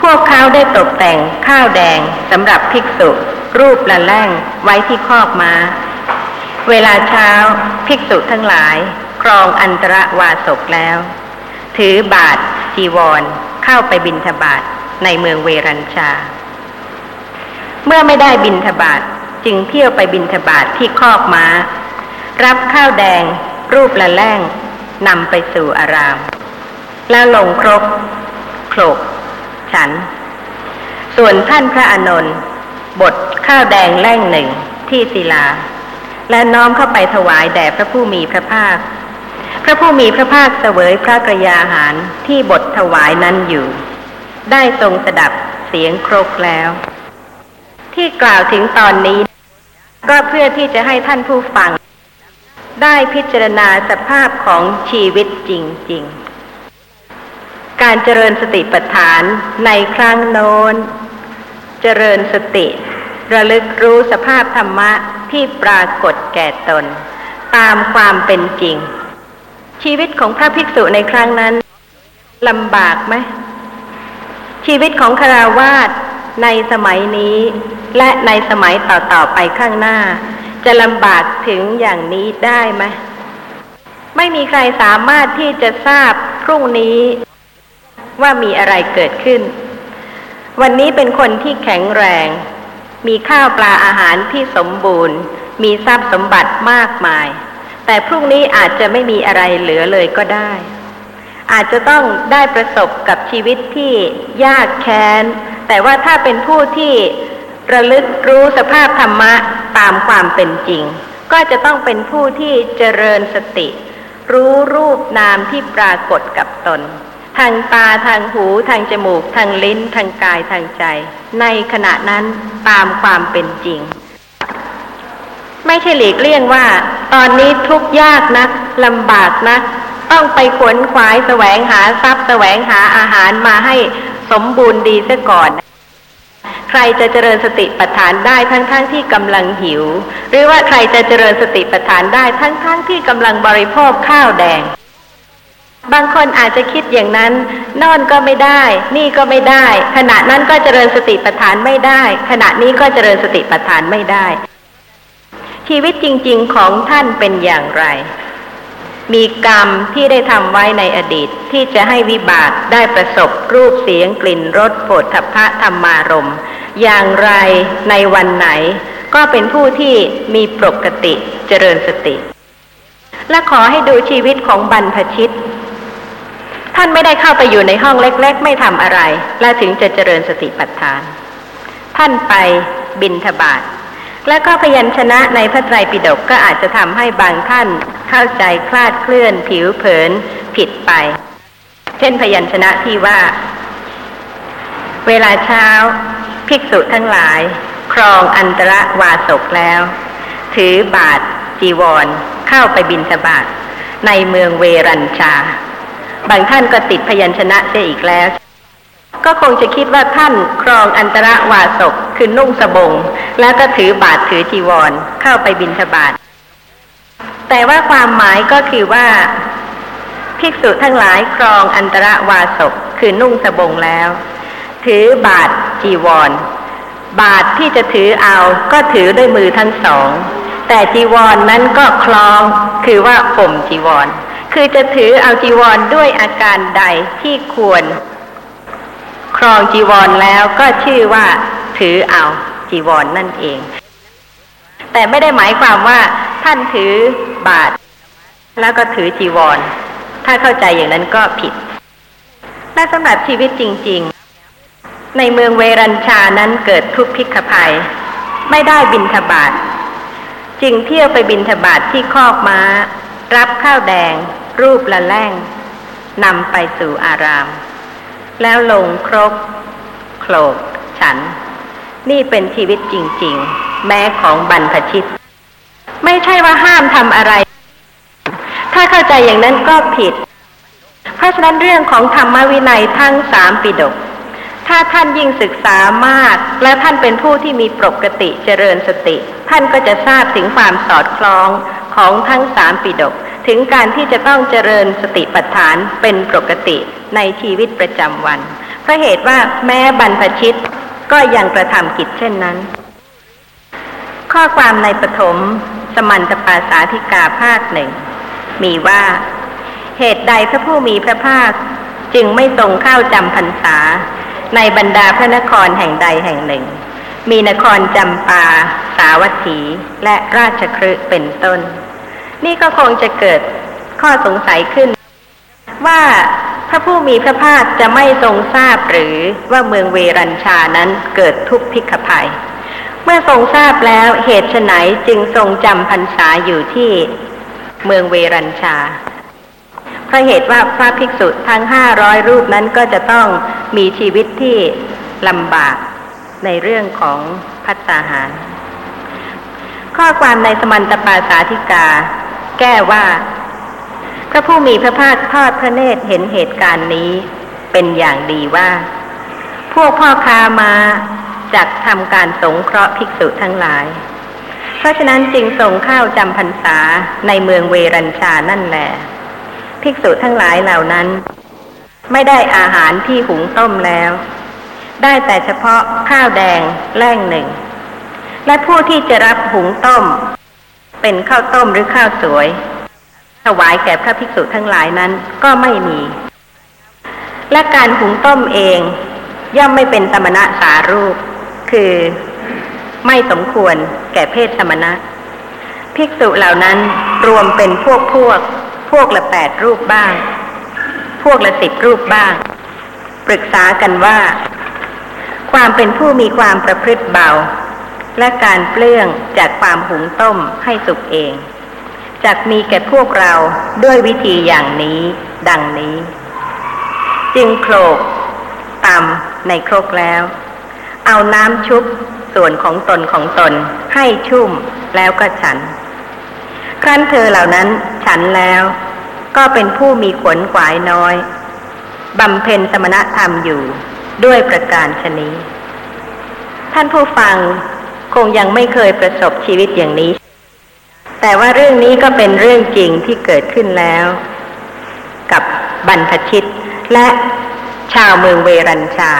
B: พวกเขาได้ตกแต่งข้าวแดงสำหรับภิกษุ รูปละแล่งไว้ที่คอกม้า เวลาเช้าภิกษุทั้งหลาย ครองอันตรวาสกแล้ว ถือบาทจีวร เข้าไปบินทบาทในเมืองเวรัญชา เมื่อไม่ได้บินทบาทจึงเที่ยวไปบินทบาทที่คอกม้า รับข้าวแดง รูปละแล่ง นำไปสู่อาราม แล้วลงครบโขลกฉัน ส่วนท่านพระอานนท์บดข้าวแดงแล่งหนึ่งที่ศิลา และน้อมเข้าไปถวายแด่พระผู้มีพระภาค พระผู้มีพระภาคเสวยพระกระยาหารที่บทถวายนั้นอยู่ ได้ทรงสดับเสียงครกแล้ว ที่กล่าวถึงตอนนี้ ก็เพื่อที่จะให้ท่านผู้ฟัง ได้พิจารณาสภาพของชีวิตจริง ๆ การเจริญสติปัฏฐานในครั้งโน้น เจริญสติ ระลึกรู้สภาพธรรมะที่ปรากฏแก่ตน ตามความเป็นจริง ชีวิตของพระภิกษุในครั้งนั้นลำบากไหม ชีวิตของคาราวาสในสมัยนี้และในสมัยต่อๆไปข้างหน้า จะลำบากถึงอย่างนี้ได้ไหมไม่มีใครสามารถที่จะทราบพรุ่งนี้ว่ามีอะไรเกิดขึ้น วันนี้เป็นคนที่แข็งแรง มีข้าวปลาอาหารที่สมบูรณ์ มีทรัพย์สมบัติมากมาย แต่พรุ่งนี้อาจจะไม่มีอะไรเหลือเลยก็ได้ อาจจะต้องได้ประสบกับชีวิตที่ยากแค้น แต่ว่าถ้าเป็นผู้ที่ ระลึกรู้สภาพธรรมะตามความเป็นจริง ก็จะต้องเป็นผู้ที่เจริญสติ รู้รูปนามที่ปรากฏกับตน ทางตาทางหูทางจมูก ทางลิ้น ทางกายทางใจ ในขณะนั้นตามความเป็นจริง ไม่ใช่หลีกเลี่ยงว่า ตอนนี้ทุกข์ยากนักลำบากนักต้องไปขวนขวายแสวงหาทรัพย์แสวงหาอาหารมาให้สมบูรณ์ดีซะก่อน ใครจะเจริญสติปัฏฐานได้ทั้งๆทที่กำลังหิว หรือว่าใครจะเจริญสติปัฏฐานได้ทั้งๆทที่กำลังบริโภคข้าวแดง บางคนอาจจะคิดอย่างนั้น นอนก็ไม่ได้ นี่ก็ไม่ได้ ขณะนั้นก็เจริญสติปัฏฐานไม่ได้ ขณะนี้ก็เจริญสติปัฏฐานไม่ได้ ชีวิตจริง ๆ ของท่านเป็นอย่างไร มีกรรมที่ได้ทำไว้ในอดีตที่จะให้วิบากได้ประสบรูปเสียงกลิ่นรสโผฏฐพพะธรรมารม์อย่างไรในวันไหน ก็เป็นผู้ที่มีปกติเจริญสติ และขอให้ดูชีวิตของบรรพชิต ท่านไม่ได้เข้าไปอยู่ในห้องเล็ก ๆ ไม่ทำอะไร และถึงจะเจริญสติปัฏฐาน ท่านไปบินทบาท และก็พยัญชนะในพระไตรปิฎกก็อาจจะทำให้บางท่านเข้าใจคลาดเคลื่อนผิวเผินผิดไป เช่นพยัญชนะที่ว่า เวลาเช้า ภิกษุทั้งหลาย ครองอันตรวาสกแล้ว ถือบาทจีวร เข้าไปบินทบาทในเมืองเวรัญชา บางท่านก็ติดพยัญชนะเสียอีกแล้ว ก็คงจะคิดว่าท่านครองอันตรวาสกคือนุ่งสบง แล้วก็ถือบาทถือจีวรเข้าไปบินทบาทแต่ว่าความหมายก็คือว่าภิกษุทั้งหลายครองอันตรวาสกคือนุ่งสบงแล้ว ถือบาทจีวร บาทที่จะถือเอาก็ถือด้วยมือทั้งสอง แต่จีวรนนั้นก็คล้องคือว่าผมจีวร คือจะถือเอาจีวรด้วยอาการใดที่ควร ครองจีวรแล้วก็ชื่อว่าถือเอาจีวรนนั่นเอง แต่ไม่ได้หมายความว่าท่านถือบาท แล้วก็ถือจีวร ถ้าเข้าใจอย่างนั้นก็ผิดและสำหรับชีวิตจริง ๆ ในเมืองเวรัญชานั้นเกิดทุกพิกภัย ไม่ได้บินทบาทจึงเที่ยวไปบินทบาทที่คอกม้า รับข้าวแดง รูปละแล่งนำไปสู่อาราม แล้วลงครกโขลกฉัน นี่เป็นชีวิตจริง ๆ แม้ของบรรพชิต ไม่ใช่ว่าห้ามทำอะไร ถ้าเข้าใจอย่างนั้นก็ผิด เพราะฉะนั้นเรื่องของธรรมวินัยทั้งสามปิฎกถ้าท่านยิ่งศึกษามาก และท่านเป็นผู้ที่มีปกติเจริญสติ ท่านก็จะทราบถึงความสอดคล้องของทั้งสามปิฎก ถึงการที่จะต้องเจริญสติปัฏฐานเป็นปกติในชีวิตประจำวันเพราะเหตุว่าแม้บรรพชิตก็ยังกระทำกิจเช่นนั้น ข้อความในปฐมสมันตปาสาธิกาภาคหนึ่ง มีว่า เหตุใดพระผู้มีพระภาคจึงไม่ทรงเข้าจำพรรษา ในบรรดาพระนครแห่งใดแห่งหนึ่ง มีนครจำปา สาวัตถี และราชครึเป็นต้น นี่ก็คงจะเกิดข้อสงสัยขึ้น ว่าพระผู้มีพระภาคจะไม่ทรงทราบหรือว่าเมืองเวรัญชานั้นเกิดทุกขพิกภัย เมื่อทรงทราบแล้วเหตุไฉนจึงทรงจำพรรษาอยู่ที่เมืองเวรัญชาเพราะเหตุว่าพระภิกษุทั้งห้าร้อยรูปนั้นก็จะต้องมีชีวิตที่ลำบากในเรื่องของพัตตาหาร ข้อความในสมันตปาสาธิกา แก้ว่า พระผู้มีพระภาคทอดพระเนตรเห็นเหตุการณ์นี้ เป็นอย่างดีว่า พวกพ่อค้ามาจักทำการสงเคราะห์ภิกษุทั้งหลาย เพราะฉะนั้นจึงส่งข้าวจำพรรษาในเมืองเวรัญชานั่นแหละภิกษุทั้งหลายเหล่านั้น ไม่ได้อาหารที่หุงต้มแล้ว ได้แต่เฉพาะข้าวแดงแล่งหนึ่ง และผู้ที่จะรับหุงต้ม เป็นข้าวต้มหรือข้าวสวย ถวายแก่พระภิกษุทั้งหลายนั้นก็ไม่มี และการหุงต้มเองย่อมไม่เป็นสมณะสารูป คือไม่สมควรแก่เพศสมณะ ภิกษุเหล่านั้นรวมเป็นพวกพวก พวกละแปดรูปบ้าง พวกละสิบรูปบ้าง ปรึกษากันว่า ความเป็นผู้มีความประพฤติเบา และการเปลื้องจากความหุงต้มให้สุกเองจักมีแก่พวกเราด้วยวิธีอย่างนี้ ดังนี้ จึงโคลกตำในครกแล้ว เอาน้ำชุบส่วนของตนของตนให้ชุ่มแล้วก็ฉัน ครั้นเธอเหล่านั้นฉันแล้ว ก็เป็นผู้มีขนขวายน้อยบำเพ็ญสมณธรรมอยู่ด้วยประการชนี้ ท่านผู้ฟัง งยังไม่เคยประสบชีวิตอย่างนี้ แต่ว่าเรื่องนี้ก็เป็นเรื่องจริงที่เกิดขึ้นแล้ว กับบรรพชิต และชาวเมืองเวรัญชา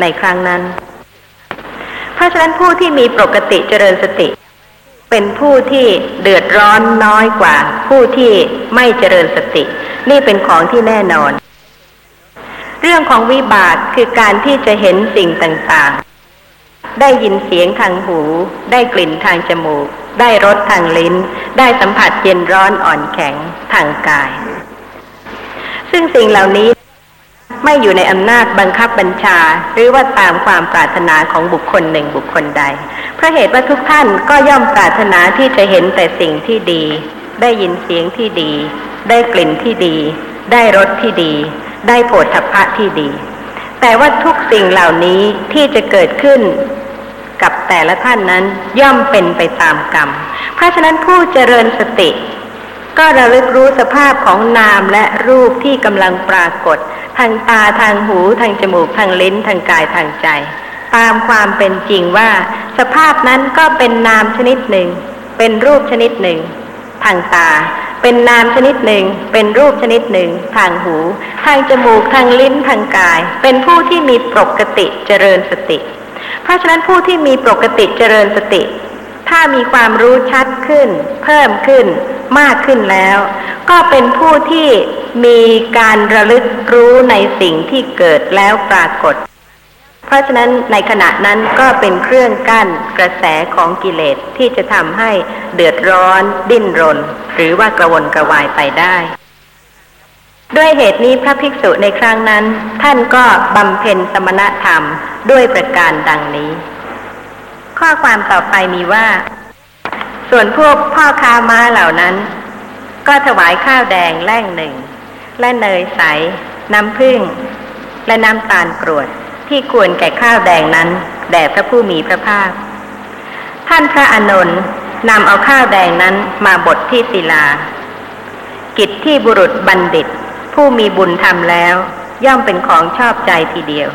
B: ในครั้งนั้น เพราะฉะนั้นผู้ที่มีปกติเจริญสติ เป็นผู้ที่เดือดร้อนน้อยกว่า ผู้ที่ไม่เจริญสติ นี่เป็นของที่แน่นอน เรื่องของวิบากคือการที่จะเห็นสิ่งต่าง ได้ยินเสียงทางหู ได้กลิ่นทางจมูก ได้รสทางลิ้น ได้สัมผัสเย็นร้อนอ่อนแข็งทางกาย ซึ่งสิ่งเหล่านี้ไม่อยู่ในอำนาจบังคับบัญชา หรือว่าตามความปรารถนาของบุคคลหนึ่งบุคคลใด เพราะเหตุว่าทุกท่านก็ย่อมปรารถนาที่จะเห็นแต่สิ่งที่ดี ได้ยินเสียงที่ดี ได้กลิ่นที่ดี ได้รสที่ดี ได้โผฏฐัพพะที่ดี แต่ว่าทุกสิ่งเหล่านี้ที่จะเกิดขึ้น กับแต่ละท่านนั้นย่อมเป็นไปตามกรรม เพราะฉะนั้นผู้เจริญสติ ก็ระลึกรู้สภาพของนามและรูปที่กำลังปรากฏ ทางตาทางหู ทางจมูก ทางลิ้น ทางกายทางใจ ตามความเป็นจริงว่า สภาพนั้นก็เป็นนามชนิดหนึ่ง เป็นรูปชนิดหนึ่ง ทางตาเป็นนามชนิดหนึ่ง เป็นรูปชนิดหนึ่ง ทางหู ทางจมูก ทางลิ้น ทางกาย เป็นผู้ที่มีปกติเจริญสติ เพราะฉะนั้นผู้ที่มีปกติเจริญสติ ถ้ามีความรู้ชัดขึ้น เพิ่มขึ้นมากขึ้นแล้ว ก็เป็นผู้ที่มีการระลึกรู้ในสิ่งที่เกิดแล้วปรากฏ เพราะฉะนั้นในขณะนั้นก็เป็นเครื่องกั้นกระแสของกิเลสที่จะทำให้เดือดร้อน ดิ้นรน หรือว่ากระวนกระวายไปได้ ด้วยเหตุนี้พระภิกษุในครั้งนั้น ท่านก็บำเพ็ญสมณธรรมด้วยประการดังนี้ ข้อความต่อไปมีว่า ส่วนพวกพ่อค้าม้าเหล่านั้น ก็ถวายข้าวแดงแล่งหนึ่ง และเนยใส น้ำผึ้งและน้ำตาลกรวดที่ควรแก่ข้าวแดงนั้นแด่พระผู้มีพระภาค ท่านพระอานนท์นำเอาข้าวแดงนั้นมาบดที่ศิลา กิจที่บุรุษบัณฑิต ผู้มีบุญทำแล้ว ย่อมเป็นของชอบใจทีเดียว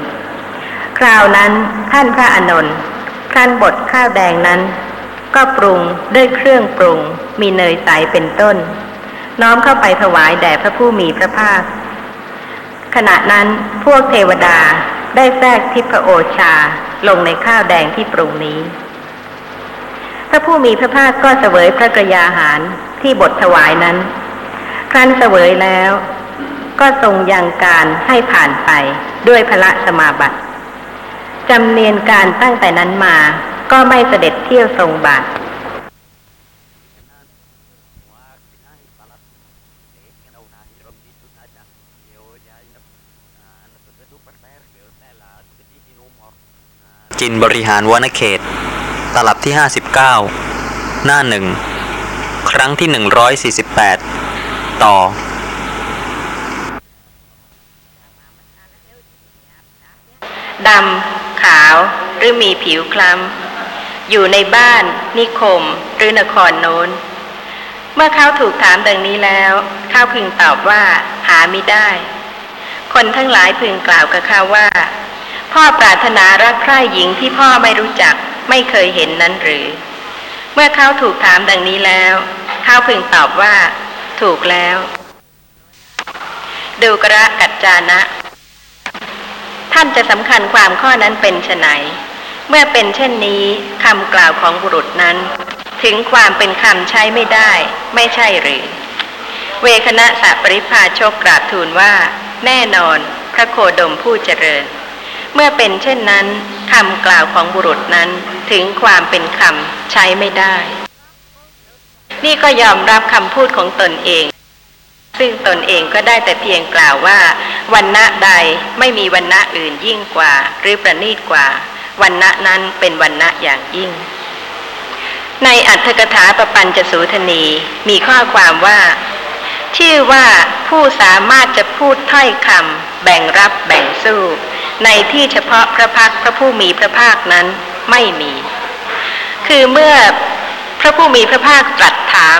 B: คราวนั้นท่านพระอนนท์ครั้นบดข้าวแดงนั้น ก็ปรุงด้วยเครื่องปรุง มีเนยใสเป็นต้น น้อมเข้าไปถวายแด่พระผู้มีพระภาค ขณะนั้นพวกเทวดาได้แทรกทิพโอชาลงในข้าวแดงที่ปรุงนี้ พระผู้มีพระภาคก็เสวยพระกรยาหารที่บทถวายนั้นครั้นเสวยแล้ว ก็ทรงยังการให้ผ่านไปด้วยพระสมาบัติจำเนียนการตั้งแต่นั้นมาก็ไม่เสด็จเที่ยวทรงบาท
A: จินบริหารวนเขต ตลับที่ 59 หน้าหนึ่ง ครั้งที่ 148 ต่อ
B: ดำขาวหรือมีผิวคล้ำ อยู่ในบ้าน นิคม หรือนครโน้น เมื่อเขาถูกถามดังนี้แล้วเขาพึงตอบว่าหาไม่ได้ คนทั้งหลายพึงกล่าวกับเขาว่า พ่อปรารถนารักใคร่หญิงที่พ่อไม่รู้จักไม่เคยเห็นนั้นหรือ เมื่อเขาถูกถามดังนี้แล้วเขาพึงตอบว่า ถูกแล้ว ดูกระกัจจานะ ท่านจะสำคัญความข้อนั้นเป็นไฉนเมื่อเป็นเช่นนี้คำกล่าวของบุรุษนั้น ถึงความเป็นคำใช้ไม่ได้ ไม่ใช่หรือ เวคณะสัปริพาชกกราบทูลว่า แน่นอนพระโคดมผู้เจริญ เมื่อเป็นเช่นนั้นคำกล่าวของบุรุษนั้นถึงความเป็นคำใช้ไม่ได้ นี่ก็ยอมรับคำพูดของตนเอง ซึ่งตนเองก็ได้แต่เพียงกล่าวว่าวันณะใดไม่มีวันณะอื่นยิ่งกว่า หรือประณีตกว่าวันณะนั้นเป็นวันณะอย่างยิ่ง ในอัตถกถาปปัญจสูทนีมีข้อความว่า ชื่อว่าผู้สามารถจะพูดถ้อยคำแบ่งรับแบ่งสู้ ในที่เฉพาะพระพักพระผู้มีพระภาคนั้นไม่มี คือเมื่อพระผู้มีพระภาคตรัสถาม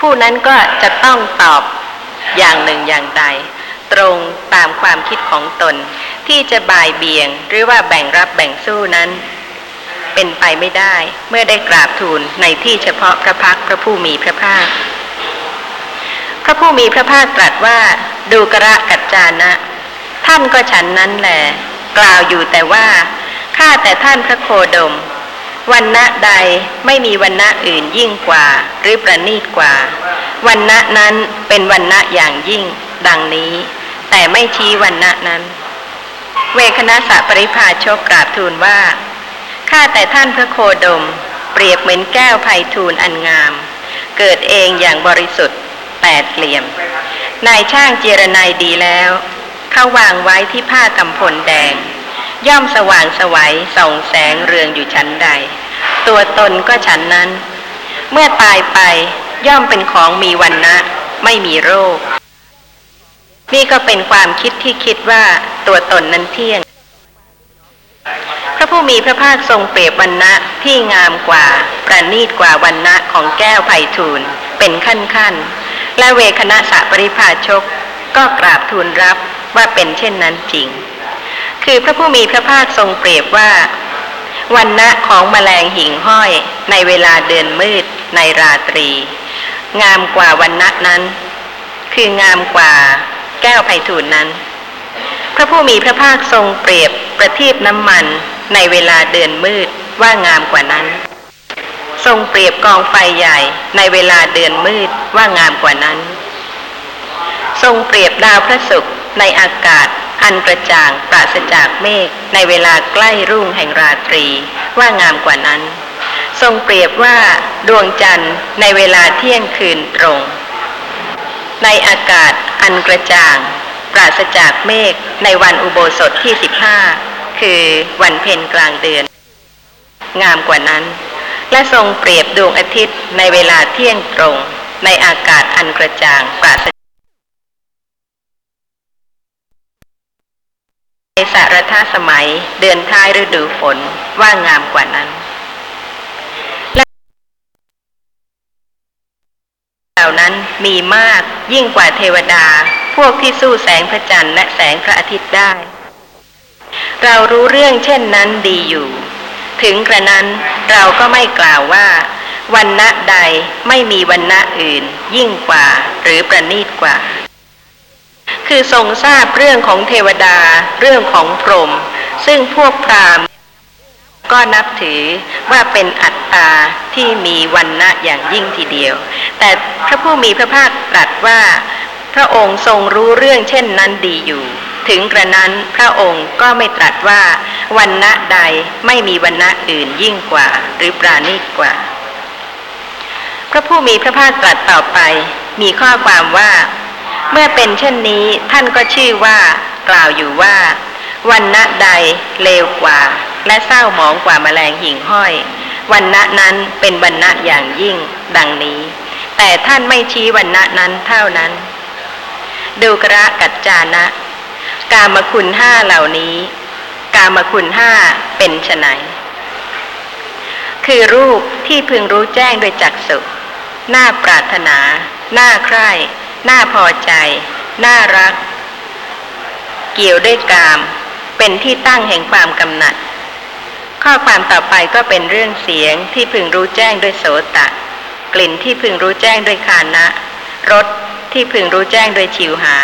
B: ผู้นั้นก็จะต้องตอบอย่างหนึ่งอย่างใด ตรงตามความคิดของตน ที่จะบ่ายเบี่ยงหรือว่าแบ่งรับแบ่งสู้นั้น เป็นไปไม่ได้ เมื่อได้กราบทูลในที่เฉพาะพระพักพระผู้มีพระภาค พระผู้มีพระภาคตรัสว่าดูกระกัจจานะ ท่านก็ฉันนั้นแหละกล่าวอยู่แต่ว่าข้าแต่ท่านพระโคดม วันณะใดไม่มีวันณะอื่นยิ่งกว่า หรือประณีตกว่าวันณะนั้นเป็นวันณะอย่างยิ่ง ดังนี้ แต่ไม่ชี้วันณะนั้น เวคณะสะปริพาชกกราบทูลว่าข้าแต่ท่านพระโคดม เปรียบเหมือนแก้วไพทูลอันงาม เกิดเองอย่างบริสุทธิ์แปดเหลี่ยม นายช่างเจรนายดีแล้ว เขาวางไว้ที่ผ้ากำพลแดง ย่อมสว่างสวัยส่องแสงเรืองอยู่ชั้นใด ตัวตนก็ฉันนั้น เมื่อตายไปย่อมเป็นของมีวันนะ ไม่มีโรค นี่ก็เป็นความคิดที่คิดว่าตัวตนนั้นเที่ยง พระผู้มีพระภาคทรงเปรียบวันนะที่งามกว่า ประณีตกว่าวันนะของแก้วไพฑูรย์เป็นขั้นขั้นและเวคณะสะปริภาชกก็กราบทูลรับว่าเป็นเช่นนั้นจริง คือพระผู้มีพระภาคทรงเปรียบว่าวันณะของแมลงหิ่งห้อยในเวลาเดือนมืดในราตรี งามกว่าวันณะนั้น คืองามกว่าแก้วไพฑูรย์นั้น พระผู้มีพระภาคทรงเปรียบประทีปน้ำมันในเวลาเดือนมืดว่างามกว่านั้น ทรงเปรียบกองไฟใหญ่ในเวลาเดือนมืดว่างามกว่านั้น ทรงเปรียบดาวพระศุกร์ในอากาศ อันกระจ่างปราศจากเมฆในเวลาใกล้รุ่งแห่งราตรีว่างามกว่านั้น ทรงเปรียบว่าดวงจันทร์ในเวลาเที่ยงคืนตรง ในอากาศอันกระจ่าง ปราศจากเมฆในวันอุโบสถที่ 15 คือวันเพ็ญกลางเดือน งามกว่านั้น และทรงเปรียบดวงอาทิตย์ในเวลาเที่ยงตรง ในอากาศอันกระจ่างปราศใน สารทสมัยเดือนท้ายฤดูฝนว่างามกว่านั้นเหล่านั้นมีมากยิ่งกว่าเทวดา พวกที่สู้แสงพระจันทร์และแสงพระอาทิตย์ได้ เรารู้เรื่องเช่นนั้นดีอยู่ ถึงกระนั้นเราก็ไม่กล่าวว่าวันณะใดไม่มีวันณะอื่น ยิ่งกว่าหรือประณีตกว่า คือทรงทราบเรื่องของเทวดาเรื่องของพรหมซึ่งพวกพราหมณ์ก็นับถือว่าเป็นอัตตาที่มีวันณะอย่างยิ่งทีเดียว แต่พระผู้มีพระภาคตรัสว่า พระองค์ทรงรู้เรื่องเช่นนั้นดีอยู่ ถึงกระนั้นพระองค์ก็ไม่ตรัสว่าวันณะใดไม่มีวันณะอื่นยิ่งกว่า หรือปราณีตกว่า พระผู้มีพระภาคตรัสต่อไป มีข้อความว่า เมื่อเป็นเช่นนี้ท่านก็ชื่อว่า กล่าวอยู่ว่า วันณะใดเลวกว่า และเศร้าหมองกว่าแมลงหิ่งห้อย วันณะนั้นเป็นวันณะอย่างยิ่งดังนี้ แต่ท่านไม่ชี้วันณะนั้นเท่านั้นดูกระกัจจานะ กามคุณห้าเหล่านี้ กามคุณห้าเป็นไฉนคือรูปที่พึงรู้แจ้งโดยจักสุ หน่าปรารถนา หน่าใคร่ น่าพอใจ น่ารัก เกี่ยวด้วยกาม เป็นที่ตั้งแห่งความกำหนัด ข้อความต่อไปก็เป็นเรื่องเสียงที่พึงรู้แจ้งด้วยโสตะ กลิ่นที่พึงรู้แจ้งด้วยคานะรสที่พึงรู้แจ้งด้วยชิวหา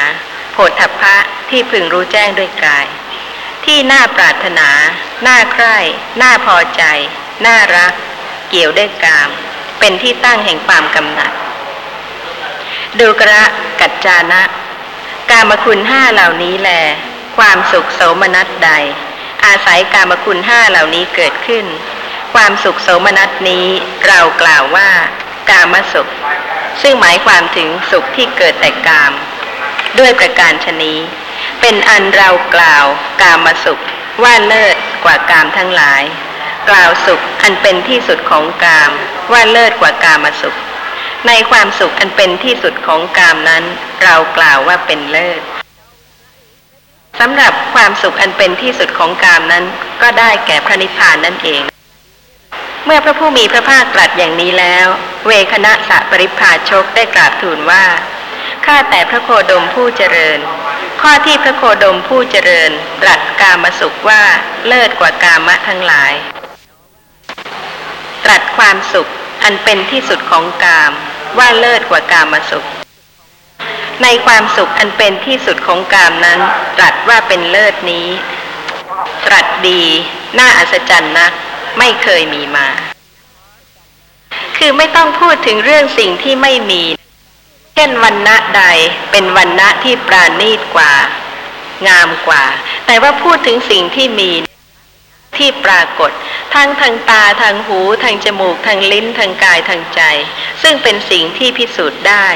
B: โผฏฐัพพะที่พึงรู้แจ้งด้วยกาย ที่น่าปรารถนา น่าใคร่ น่าพอใจ น่ารัก เกี่ยวด้วยกาม เป็นที่ตั้งแห่งความกำหนัด ดูกระกัจจานะ กามคุณห้าเหล่านี้แล ความสุขโสมนัสใด อาศัยกามคุณห้าเหล่านี้เกิดขึ้น ความสุขโสมนัสนี้เรากล่าวว่า กามสุข ซึ่งหมายความถึงสุขที่เกิดแต่กาม ด้วยประการชนี้เป็นอันเรากล่าวกามสุข ว่าเลิศกว่ากามทั้งหลาย กล่าวสุขอันเป็นที่สุดของกาม ว่าเลิศกว่ากามสุข ในความสุขอันเป็นที่สุดของกามนั้น เรากล่าวว่าเป็นเลิศสำหรับความสุขอันเป็นที่สุดของกามนั้น ก็ได้แก่พระนิพพานนั่นเอง เมื่อพระผู้มีพระภาคตรัสอย่างนี้แล้ว เวคณะสะปริพาชกได้กราบทูลว่าข้าแต่พระโคดมผู้เจริญ ข้อที่พระโคดมผู้เจริญตรัสกามสุขว่าเลิศกว่ากามะทั้งหลาย ตรัสความสุขอันเป็นที่สุดของกาม ว่าเลิศกว่ากามสุข ในความสุขอันเป็นที่สุดของกามนั้น ตรัสว่าเป็นเลิศนี้ ตรัสดี น่าอัศจรรย์นัก ไม่เคยมีมา คือไม่ต้องพูดถึงเรื่องสิ่งที่ไม่มี เช่นวันณะใดเป็นวันณะที่ปราณีตกว่า งามกว่า แต่ว่าพูดถึงสิ่งที่มี ที่ปรากฏ ทั้งทางตาทางหูทางจมูกทางลิ้นทางกายทางใจ ซึ่งเป็นสิ่งที่พิสูจน์ได้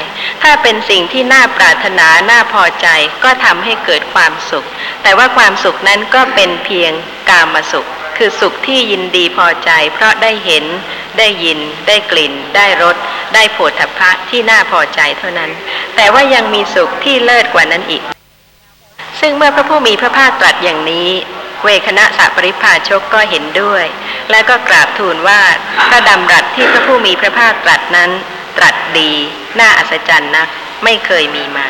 B: ถ้าเป็นสิ่งที่น่าปรารถนาน่าพอใจก็ทำให้เกิดความสุข แต่ว่าความสุขนั้นก็เป็นเพียงกามสุข คือสุขที่ยินดีพอใจ เพราะได้เห็น ได้ยิน ได้กลิ่น ได้รสได้โผฏฐัพพะที่น่าพอใจเท่านั้น แต่ว่ายังมีสุขที่เลิศกว่านั้นอีก ซึ่งเมื่อพระผู้มีพระภาคตรัสอย่างนี้ เวคณะสัปริพาชกก็เห็นด้วย และก็กราบทูลว่าพระดำรัสที่พระผู้มีพระภาคตรัสนั้น ตรัสดี น่าอัศจรรย์นัก ไม่เคยมีมา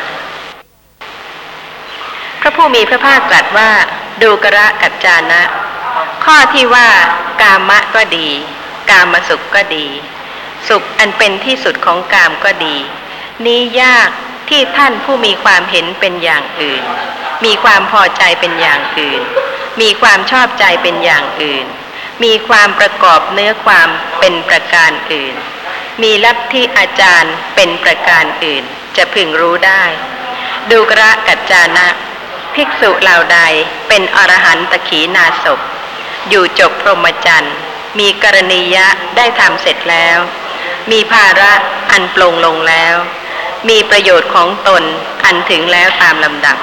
B: พระผู้มีพระภาคตรัสว่า ดูกระกัจจานะ ข้อที่ว่ากามะก็ดี กามสุขก็ดี สุขอันเป็นที่สุดของกามก็ดี นี้ยากที่ท่านผู้มีความเห็นเป็นอย่างอื่น มีความพอใจเป็นอย่างอื่น มีความชอบใจเป็นอย่างอื่น มีความประกอบเนื้อความเป็นประการอื่น มีลัทธิอาจารย์เป็นประการอื่น จะพึงรู้ได้ ดูกระกัจจานะ ภิกษุเหล่าใดเป็นอรหันตขีนาศพอยู่จบพรหมจรรย์มีกรณียะได้ทำเสร็จแล้ว มีภาระอันปลงลงแล้ว มีประโยชน์ของตนอันถึงแล้วตามลำดับ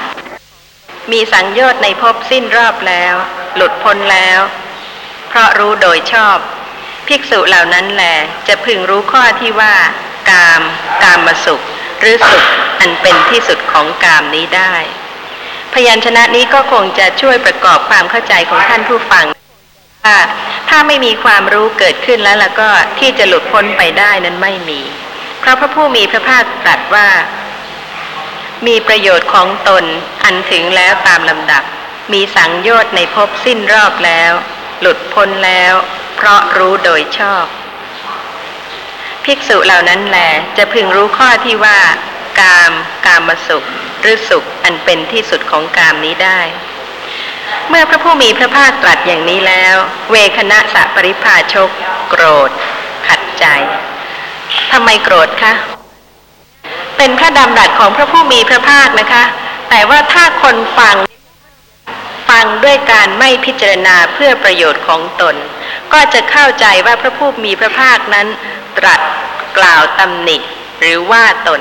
B: มีสังโยชน์ในภพสิ้นรอบแล้ว หลุดพ้นแล้ว เพราะรู้โดยชอบ ภิกษุเหล่านั้นแหลจะพึงรู้ข้อที่ว่า กาม กามมสุข หรือสุขอันเป็นที่สุดของกามนี้ได้ พยัญชนะนี้ก็คงจะช่วยประกอบความเข้าใจของท่านผู้ฟังว่าถ้าไม่มีความรู้เกิดขึ้นแล้วแล้วก็ที่จะหลุดพ้นไปได้นั้นไม่มี เพราะพระผู้มีพระภาคตรัสว่า มีประโยชน์ของตนอันถึงแล้วตามลำดับ มีสังโยชน์ในภพสิ้นรอบแล้ว หลุดพ้นแล้ว เพราะรู้โดยชอบ ภิกษุเหล่านั้นแหลจะพึงรู้ข้อที่ว่า กาม กามสุข หรือสุขอันเป็นที่สุดของกามนี้ได้ เมื่อพระผู้มีพระภาคตรัสอย่างนี้แล้ว เวคณะสะปริพาชก โกรธ ขัดใจทำไมโกรธคะ เป็นพระดำรัสของพระผู้มีพระภาคนะคะ แต่ว่าถ้าคนฟังฟังด้วยการไม่พิจารณาเพื่อประโยชน์ของตน ก็จะเข้าใจว่าพระผู้มีพระภาคนั้น ตรัสกล่าวตำหนิหรือว่าตน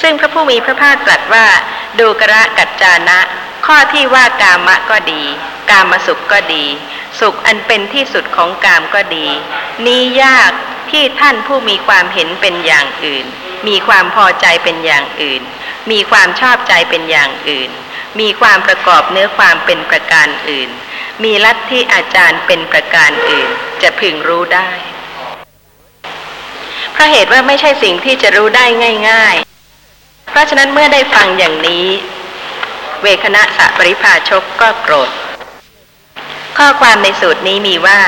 B: ซึ่งพระผู้มีพระภาคตรัสว่าดูกระกัจจานะ ข้อที่ว่ากามะก็ดี กามสุขก็ดี สุขอันเป็นที่สุดของกามก็ดี นี้ยากที่ท่านผู้มีความเห็นเป็นอย่างอื่น มีความพอใจเป็นอย่างอื่น มีความชอบใจเป็นอย่างอื่น มีความประกอบเนื้อความเป็นประการอื่น มีลัทธิอาจารย์เป็นประการอื่น จะพึงรู้ได้ เพราะเหตุว่าไม่ใช่สิ่งที่จะรู้ได้ง่าย ๆ เพราะฉะนั้นเมื่อได้ฟังอย่างนี้ เวคณะสะปริภาชกก็โกรธ ข้อความในสูตรนี้มีว่า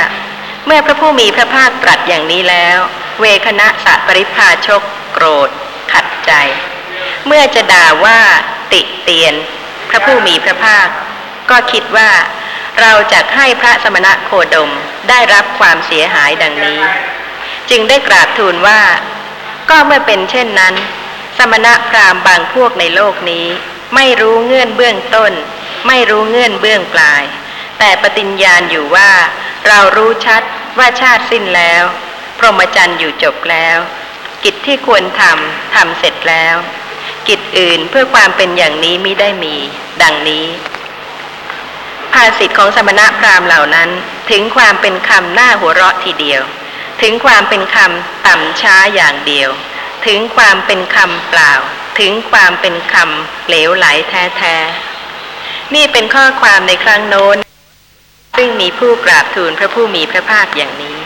B: เมื่อพระผู้มีพระภาคตรัสอย่างนี้แล้ว เวคณะสะปริภาชก โกรธ ขัดใจ เมื่อจะด่าว่าติเตียน พระผู้มีพระภาค ก็คิดว่าเราจะให้พระสมณะโคดมได้รับความเสียหายดังนี้ จึงได้กราบทูลว่า ก็เมื่อเป็นเช่นนั้น สมณะพราหมณ์บางพวกในโลกนี้ ไม่รู้เงื่อนเบื้องต้น ไม่รู้เงื่อนเบื้องปลาย แต่ปฏิญญาณอยู่ว่า เรารู้ชัดว่าชาติสิ้นแล้ว พรหมจรรย์อยู่จบแล้ว กิจที่ควรทำทำเสร็จแล้ว กิจอื่นเพื่อความเป็นอย่างนี้มิได้มี ดังนี้ ภาษิตของสมณะพราหมณ์เหล่านั้น ถึงความเป็นคำหน้าหัวเราะทีเดียว ถึงความเป็นคำต่ำช้าอย่างเดียว ถึงความเป็นคำเปล่า ถึงความเป็นคำเหลวไหลแท้ๆนี่เป็นข้อความในครั้งโน้น ซึ่งมีผู้กราบทูลพระผู้มีพระภาคอย่างนี้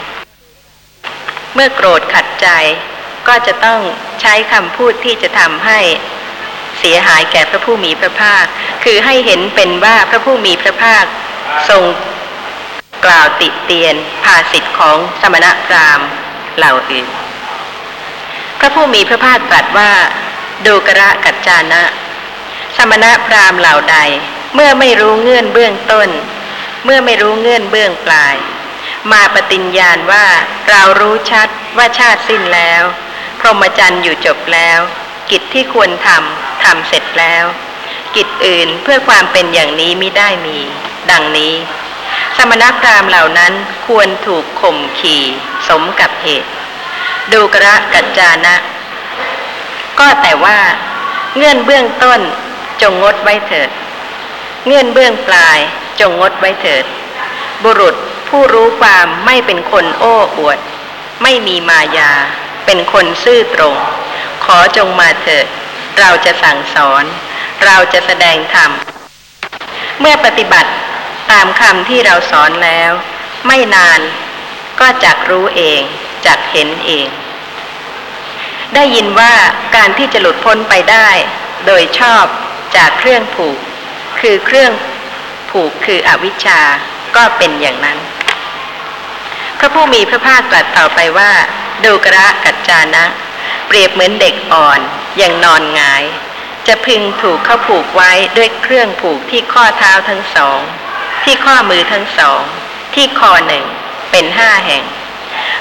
B: เมื่อโกรธขัดใจ ก็จะต้องใช้คำพูดที่จะทำให้เสียหายแก่พระผู้มีพระภาค คือให้เห็นเป็นว่าพระผู้มีพระภาคทรงกล่าวติเตียนภาสิทธิ์ของสมณพราหมณ์เหล่าอื่น พระผู้มีพระภาคตรัสว่าดูกระกัจจานะ สมณพราหมณ์เหล่าใด เมื่อไม่รู้เงื่อนเบื้องต้น เมื่อไม่รู้เงื่อนเบื้องปลาย มาปฏิญญาณว่าเรารู้ชัดว่าชาติสิ้นแล้ว พรหมจรรย์อยู่จบแล้ว กิจที่ควรทำทำเสร็จแล้ว กิจอื่นเพื่อความเป็นอย่างนี้มิได้มี ดังนี้ สมณพราหมณ์เหล่านั้นควรถูกข่มขี่สมกับเหตุ ดูกระกัจจานะ ก็แต่ว่า เงื่อนเบื้องต้นจงงดไว้เถิด เงื่อนเบื้องปลายจงงดไว้เถิด บุรุษผู้รู้ความไม่เป็นคนโอ้อวด ไม่มีมายา เป็นคนซื่อตรง ขอจงมาเถิด เราจะสั่งสอน เราจะแสดงธรรม เมื่อปฏิบัติตามคำที่เราสอนแล้ว ไม่นานก็จักรู้เองจักเห็นเอง ได้ยินว่าการที่จะหลุดพ้นไปได้ โดยชอบจากเครื่องผูก คือเครื่องผูกคืออวิชชาก็เป็นอย่างนั้น พระผู้มีพระภาคตรัสต่อไปว่า ดูกระกัจจานะ เปรียบเหมือนเด็กอ่อนอย่างนอนงาย จะพึงถูกเข้าผูกไว้ด้วยเครื่องผูกที่ข้อเท้าทั้งสอง ที่ข้อมือทั้งสอง ที่คอหนึ่งเป็นห้าแห่ง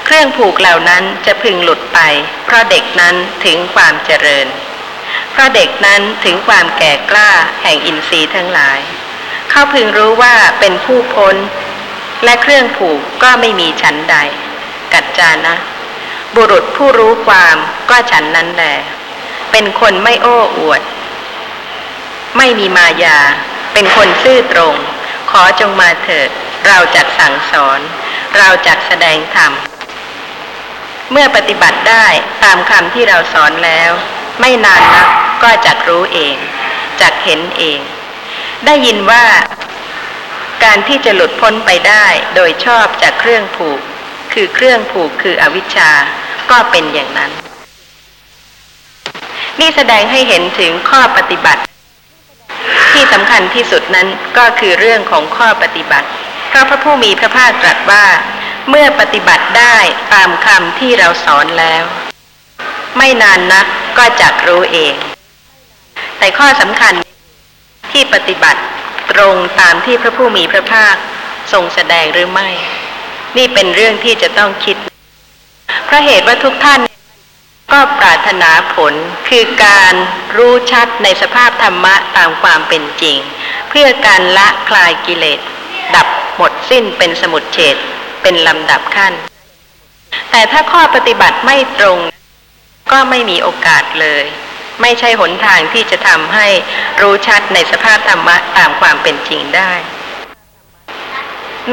B: เครื่องผูกเหล่านั้นจะพึงหลุดไป เพราะเด็กนั้นถึงความเจริญ เพราะเด็กนั้นถึงความแก่กล้าแห่งอินทรีย์ทั้งหลาย เขาพึงรู้ว่าเป็นผู้พ้น และเครื่องผูกก็ไม่มีชั้นใด กัจจานะ บุรุษผู้รู้ความก็ฉันนั้นแหละเป็นคนไม่โอ้อวด ไม่มีมายา เป็นคนซื่อตรง ขอจงมาเถิด เราจักสั่งสอน เราจักแสดงธรรม เมื่อปฏิบัติได้ตามคำที่เราสอนแล้ว ไม่นานนักก็จักรู้เอง จักเห็นเอง ได้ยินว่าการที่จะหลุดพ้นไปได้โดยชอบจากเครื่องผูก คือเครื่องผูกคืออวิชชา ก็เป็นอย่างนั้น นี่แสดงให้เห็นถึงข้อปฏิบัติ ที่สำคัญที่สุดนั้นก็คือเรื่องของข้อปฏิบัติเพราะพระผู้มีพระภาคตรัสว่า เมื่อปฏิบัติได้ตามคำที่เราสอนแล้ว ไม่นานนักก็จักรู้เอง แต่ข้อสำคัญที่ปฏิบัติตรงตามที่พระผู้มีพระภาคทรงแสดงหรือไม่ นี่เป็นเรื่องที่จะต้องคิด เพราะเหตุว่าทุกท่านก็ปรารถนาผลคือการรู้ชัดในสภาพธรรมะตามความเป็นจริง เพื่อการละคลายกิเลส ดับหมดสิ้นเป็นสมุดเฉดเป็นลำดับขั้น แต่ถ้าข้อปฏิบัติไม่ตรง ก็ไม่มีโอกาสเลย ไม่ใช่หนทางที่จะทำให้รู้ชัดในสภาพธรรมะตามความเป็นจริงได้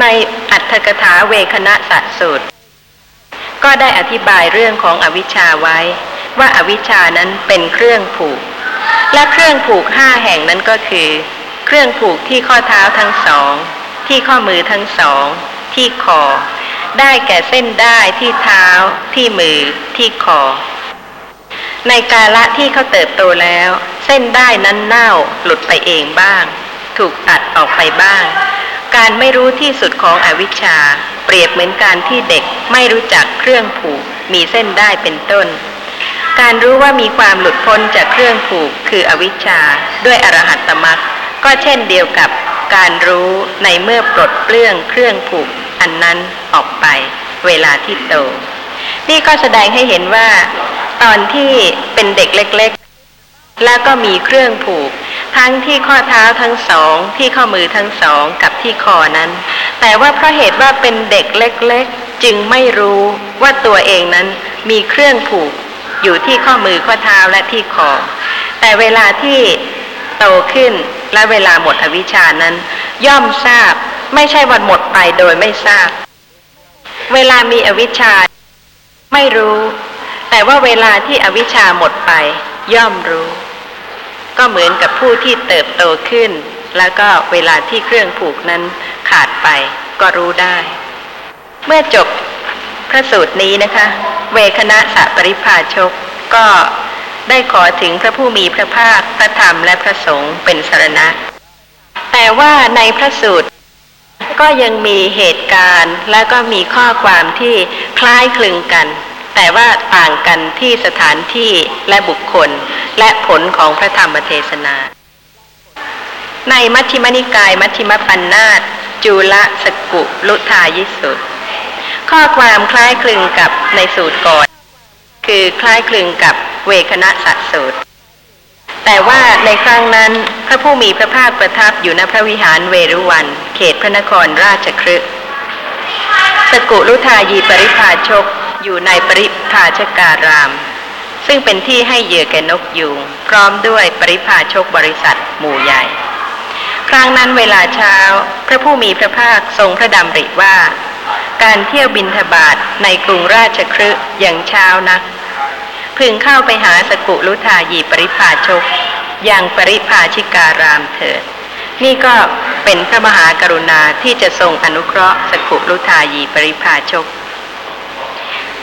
B: ในอัตถกถาเวคณะสัตสูตร ก็ได้อธิบายเรื่องของอวิชชาไว้ ว่าอาวิชชานั้นเป็นเครื่องผูก และเครื่องผูกห้าแห่งนั้นก็คือ เครื่องผูกที่ข้อเท้าทั้งสอง ที่ข้อมือทั้งสอง ที่คอ ได้แก่เส้นได้ที่เท้า ที่มือ ที่คอ ในกาละที่เขาเติบโตแล้ว เส้นได้นั้นเน่าหลุดไปเองบ้าง ถูกตัดออกไปบ้าง การไม่รู้ที่สุดของอวิชชา เปรียบเหมือนการที่เด็กไม่รู้จักเครื่องผูก มีเส้นได้เป็นต้น การรู้ว่ามีความหลุดพ้นจากเครื่องผูกคืออวิชชา ด้วยอรหัตตมรรคก็เช่นเดียวกับการรู้ในเมื่อปลดเปลื้องเครื่องผูกอันนั้นออกไป เวลาที่โต นี่ก็แสดงให้เห็นว่า ตอนที่เป็นเด็กเล็ก ๆ แล้วก็มีเครื่องผูก ทั้งที่ข้อเท้าทั้งสอง ที่ข้อมือทั้งสองกับที่คอนั้น แต่ว่าเพราะเหตุว่าเป็นเด็กเล็กๆ จึงไม่รู้ว่าตัวเองนั้นมีเครื่องผูกอยู่ที่ข้อมือข้อเท้าและที่คอ แต่เวลาที่โตขึ้นและเวลาหมดอวิชชานั้น ย่อมทราบไม่ใช่วันหมดไปโดยไม่ทราบ เวลามีอวิชชา ไม่รู้ แต่ว่าเวลาที่อวิชชาหมดไป ย่อมรู้ ก็เหมือนกับผู้ที่เติบโตขึ้น แล้วก็เวลาที่เครื่องผูกนั้นขาดไปก็รู้ได้ เมื่อจบพระสูตรนี้นะคะ เวคณะสัปริพาชกก็ได้ขอถึงพระผู้มีพระภาคพระธรรมและพระสงฆ์เป็นสรณะ แต่ว่าในพระสูตรก็ยังมีเหตุการณ์และก็มีข้อความที่คล้ายคลึงกัน แต่ว่าต่างกันที่สถานที่และบุคคล และผลของพระธรรมเทศนา ในมัชฌิมนิกายมัชฌิมปัญนาตจุลสกุลุทายิสุตข้อความคล้ายคลึงกับในสูตรก่อน คือคล้ายคลึงกับเวคณะสัตสูตร แต่ว่าในครั้งนั้นพระผู้มีพระภาคประทับอยู่ณพระวิหารเวรุวัน เขตพระนครราชครึกสกุลุทายีปริพาชก อยู่ในปริพาชการาม ซึ่งเป็นที่ให้เหยื่อแก่นกยูงพร้อมด้วยปริพาชกบริษัทหมู่ใหญ่ ครั้งนั้นเวลาเช้า พระผู้มีพระภาคทรงพระดำริว่า การเที่ยวบินทบาทในกรุงราชครึอย่างเช้านัก พึงเข้าไปหาสกุลุทายีปริพาชก อย่างปริพาชิการามเถิดนี่ก็เป็นพระมหากรุณาที่จะทรงอนุเคราะห์สกุลุทายีปริพาชก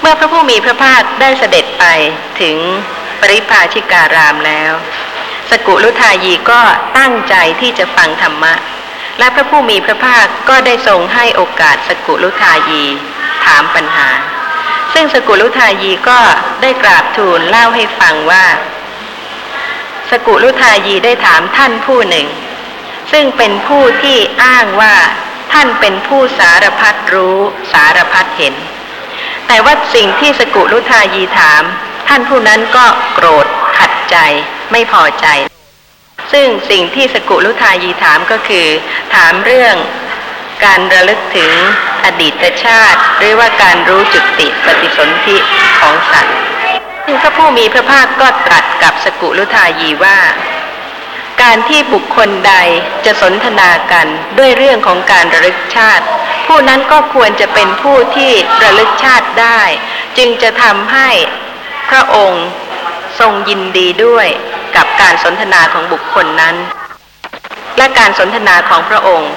B: มื่อพระผู้มีพระภาคได้เสด็จไปถึงปริพาชิการามแล้ว สกุลุทายีก็ตั้งใจที่จะฟังธรรมะ และพระผู้มีพระภาคก็ได้ทรงให้โอกาสสกุลุทายีถามปัญหา ซึ่งสกุลุทายีก็ได้กราบทูลเล่าให้ฟังว่า สกุลุทายีได้ถามท่านผู้หนึ่ง ซึ่งเป็นผู้ที่อ้างว่าท่านเป็นผู้สารพัดรู้สารพัดเห็น แต่ว่าสิ่งที่สกุลุทายีถาม ท่านผู้นั้นก็โกรธขัดใจไม่พอใจ ซึ่งสิ่งที่สกุลุทายีถามก็คือ ถามเรื่องการระลึกถึงอดีตชาติ หรือว่าการรู้จุติปฏิสนธิของสัตว์ซึ่งพระผู้มีพระภาคก็ตรัสกับสกุลุทายีว่าการที่บุคคลใดจะสนทนากันด้วยเรื่องของการระลึกชาติ ผู้นั้นก็ควรจะเป็นผู้ที่ระลึกชาติได้ จึงจะทำให้พระองค์ทรงยินดีด้วยกับการสนทนาของบุคคลนั้น และการสนทนาของพระองค์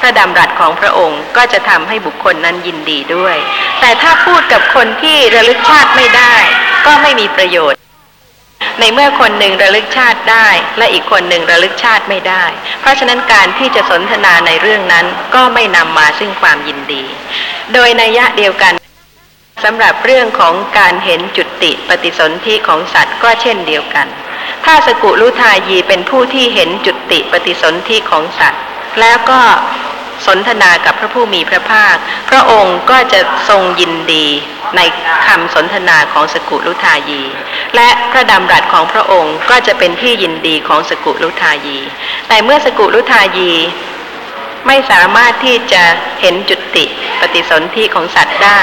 B: พระดำรัสของพระองค์ก็จะทำให้บุคคลนั้นยินดีด้วย แต่ถ้าพูดกับคนที่ระลึกชาติไม่ได้ ก็ไม่มีประโยชน์ ในเมื่อคนหนึ่งระลึกชาติได้ และอีกคนหนึ่งระลึกชาติไม่ได้ เพราะฉะนั้นการที่จะสนทนาในเรื่องนั้นก็ไม่นำมาซึ่งความยินดี โดยนัยยะเดียวกันสำหรับเรื่องของการเห็นจุติปฏิสนธิของสัตว์ก็เช่นเดียวกัน ถ้าสกุลุทายีเป็นผู้ที่เห็นจุติปฏิสนธิของสัตว์ แล้วก็ สนทนากับพระผู้มีพระภาค พระองค์ก็จะทรงยินดีในคำสนทนาของสกุลุทายี และพระดำรัสของพระองค์ก็จะเป็นที่ยินดีของสกุลุทายี แต่เมื่อสกุลุทายีไม่สามารถที่จะเห็นจุติปฏิสนธิของสัตว์ได้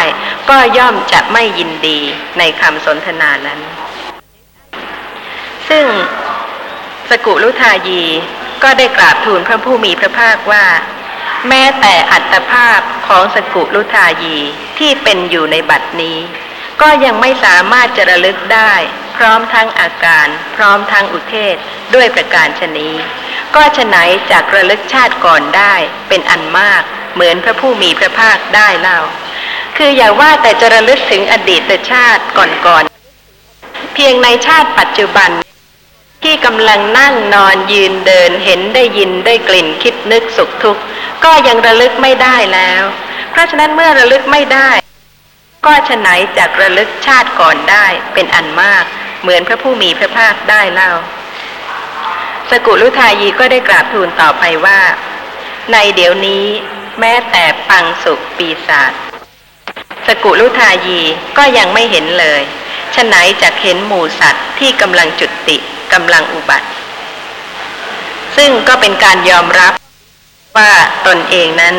B: ก็ย่อมจะไม่ยินดีในคำสนทนานั้น ซึ่งสกุลุทายีก็ได้กราบทูลพระผู้มีพระภาคว่า แม้แต่อัตภาพของสกุลุทายีที่เป็นอยู่ในบัดนี้ ก็ยังไม่สามารถจะระลึกได้ พร้อมทั้งอาการ พร้อมทั้งอุเทศด้วยประการชนีก็ฉะไหนจากระลึกชาติก่อนได้เป็นอันมาก เหมือนพระผู้มีพระภาคได้เล่า คืออย่าว่าแต่จะระลึกถึงอดีตชาติก่อนๆเพียงในชาติปัจจุบัน ที่กำลังนั่งนอนยืนเดินเห็นได้ยินได้กลิ่นคิดนึกสุขทุกข์ก็ยังระลึกไม่ได้แล้ว เพราะฉะนั้นเมื่อระลึกไม่ได้ ก็ฉะไหนจากระลึกชาติก่อนได้เป็นอันมาก เหมือนพระผู้มีพระภาคได้เล่า สกุลุทายีก็ได้กราบทูลต่อไปว่า ในเดี๋ยวนี้แม้แต่ปังสุปีศาจสกุลุทายีก็ยังไม่เห็นเลยฉะไหนจากเห็นหมู่สัตว์ที่กำลังจุติ กำลังอุบัติ ซึ่งก็เป็นการยอมรับว่าตนเองนั้น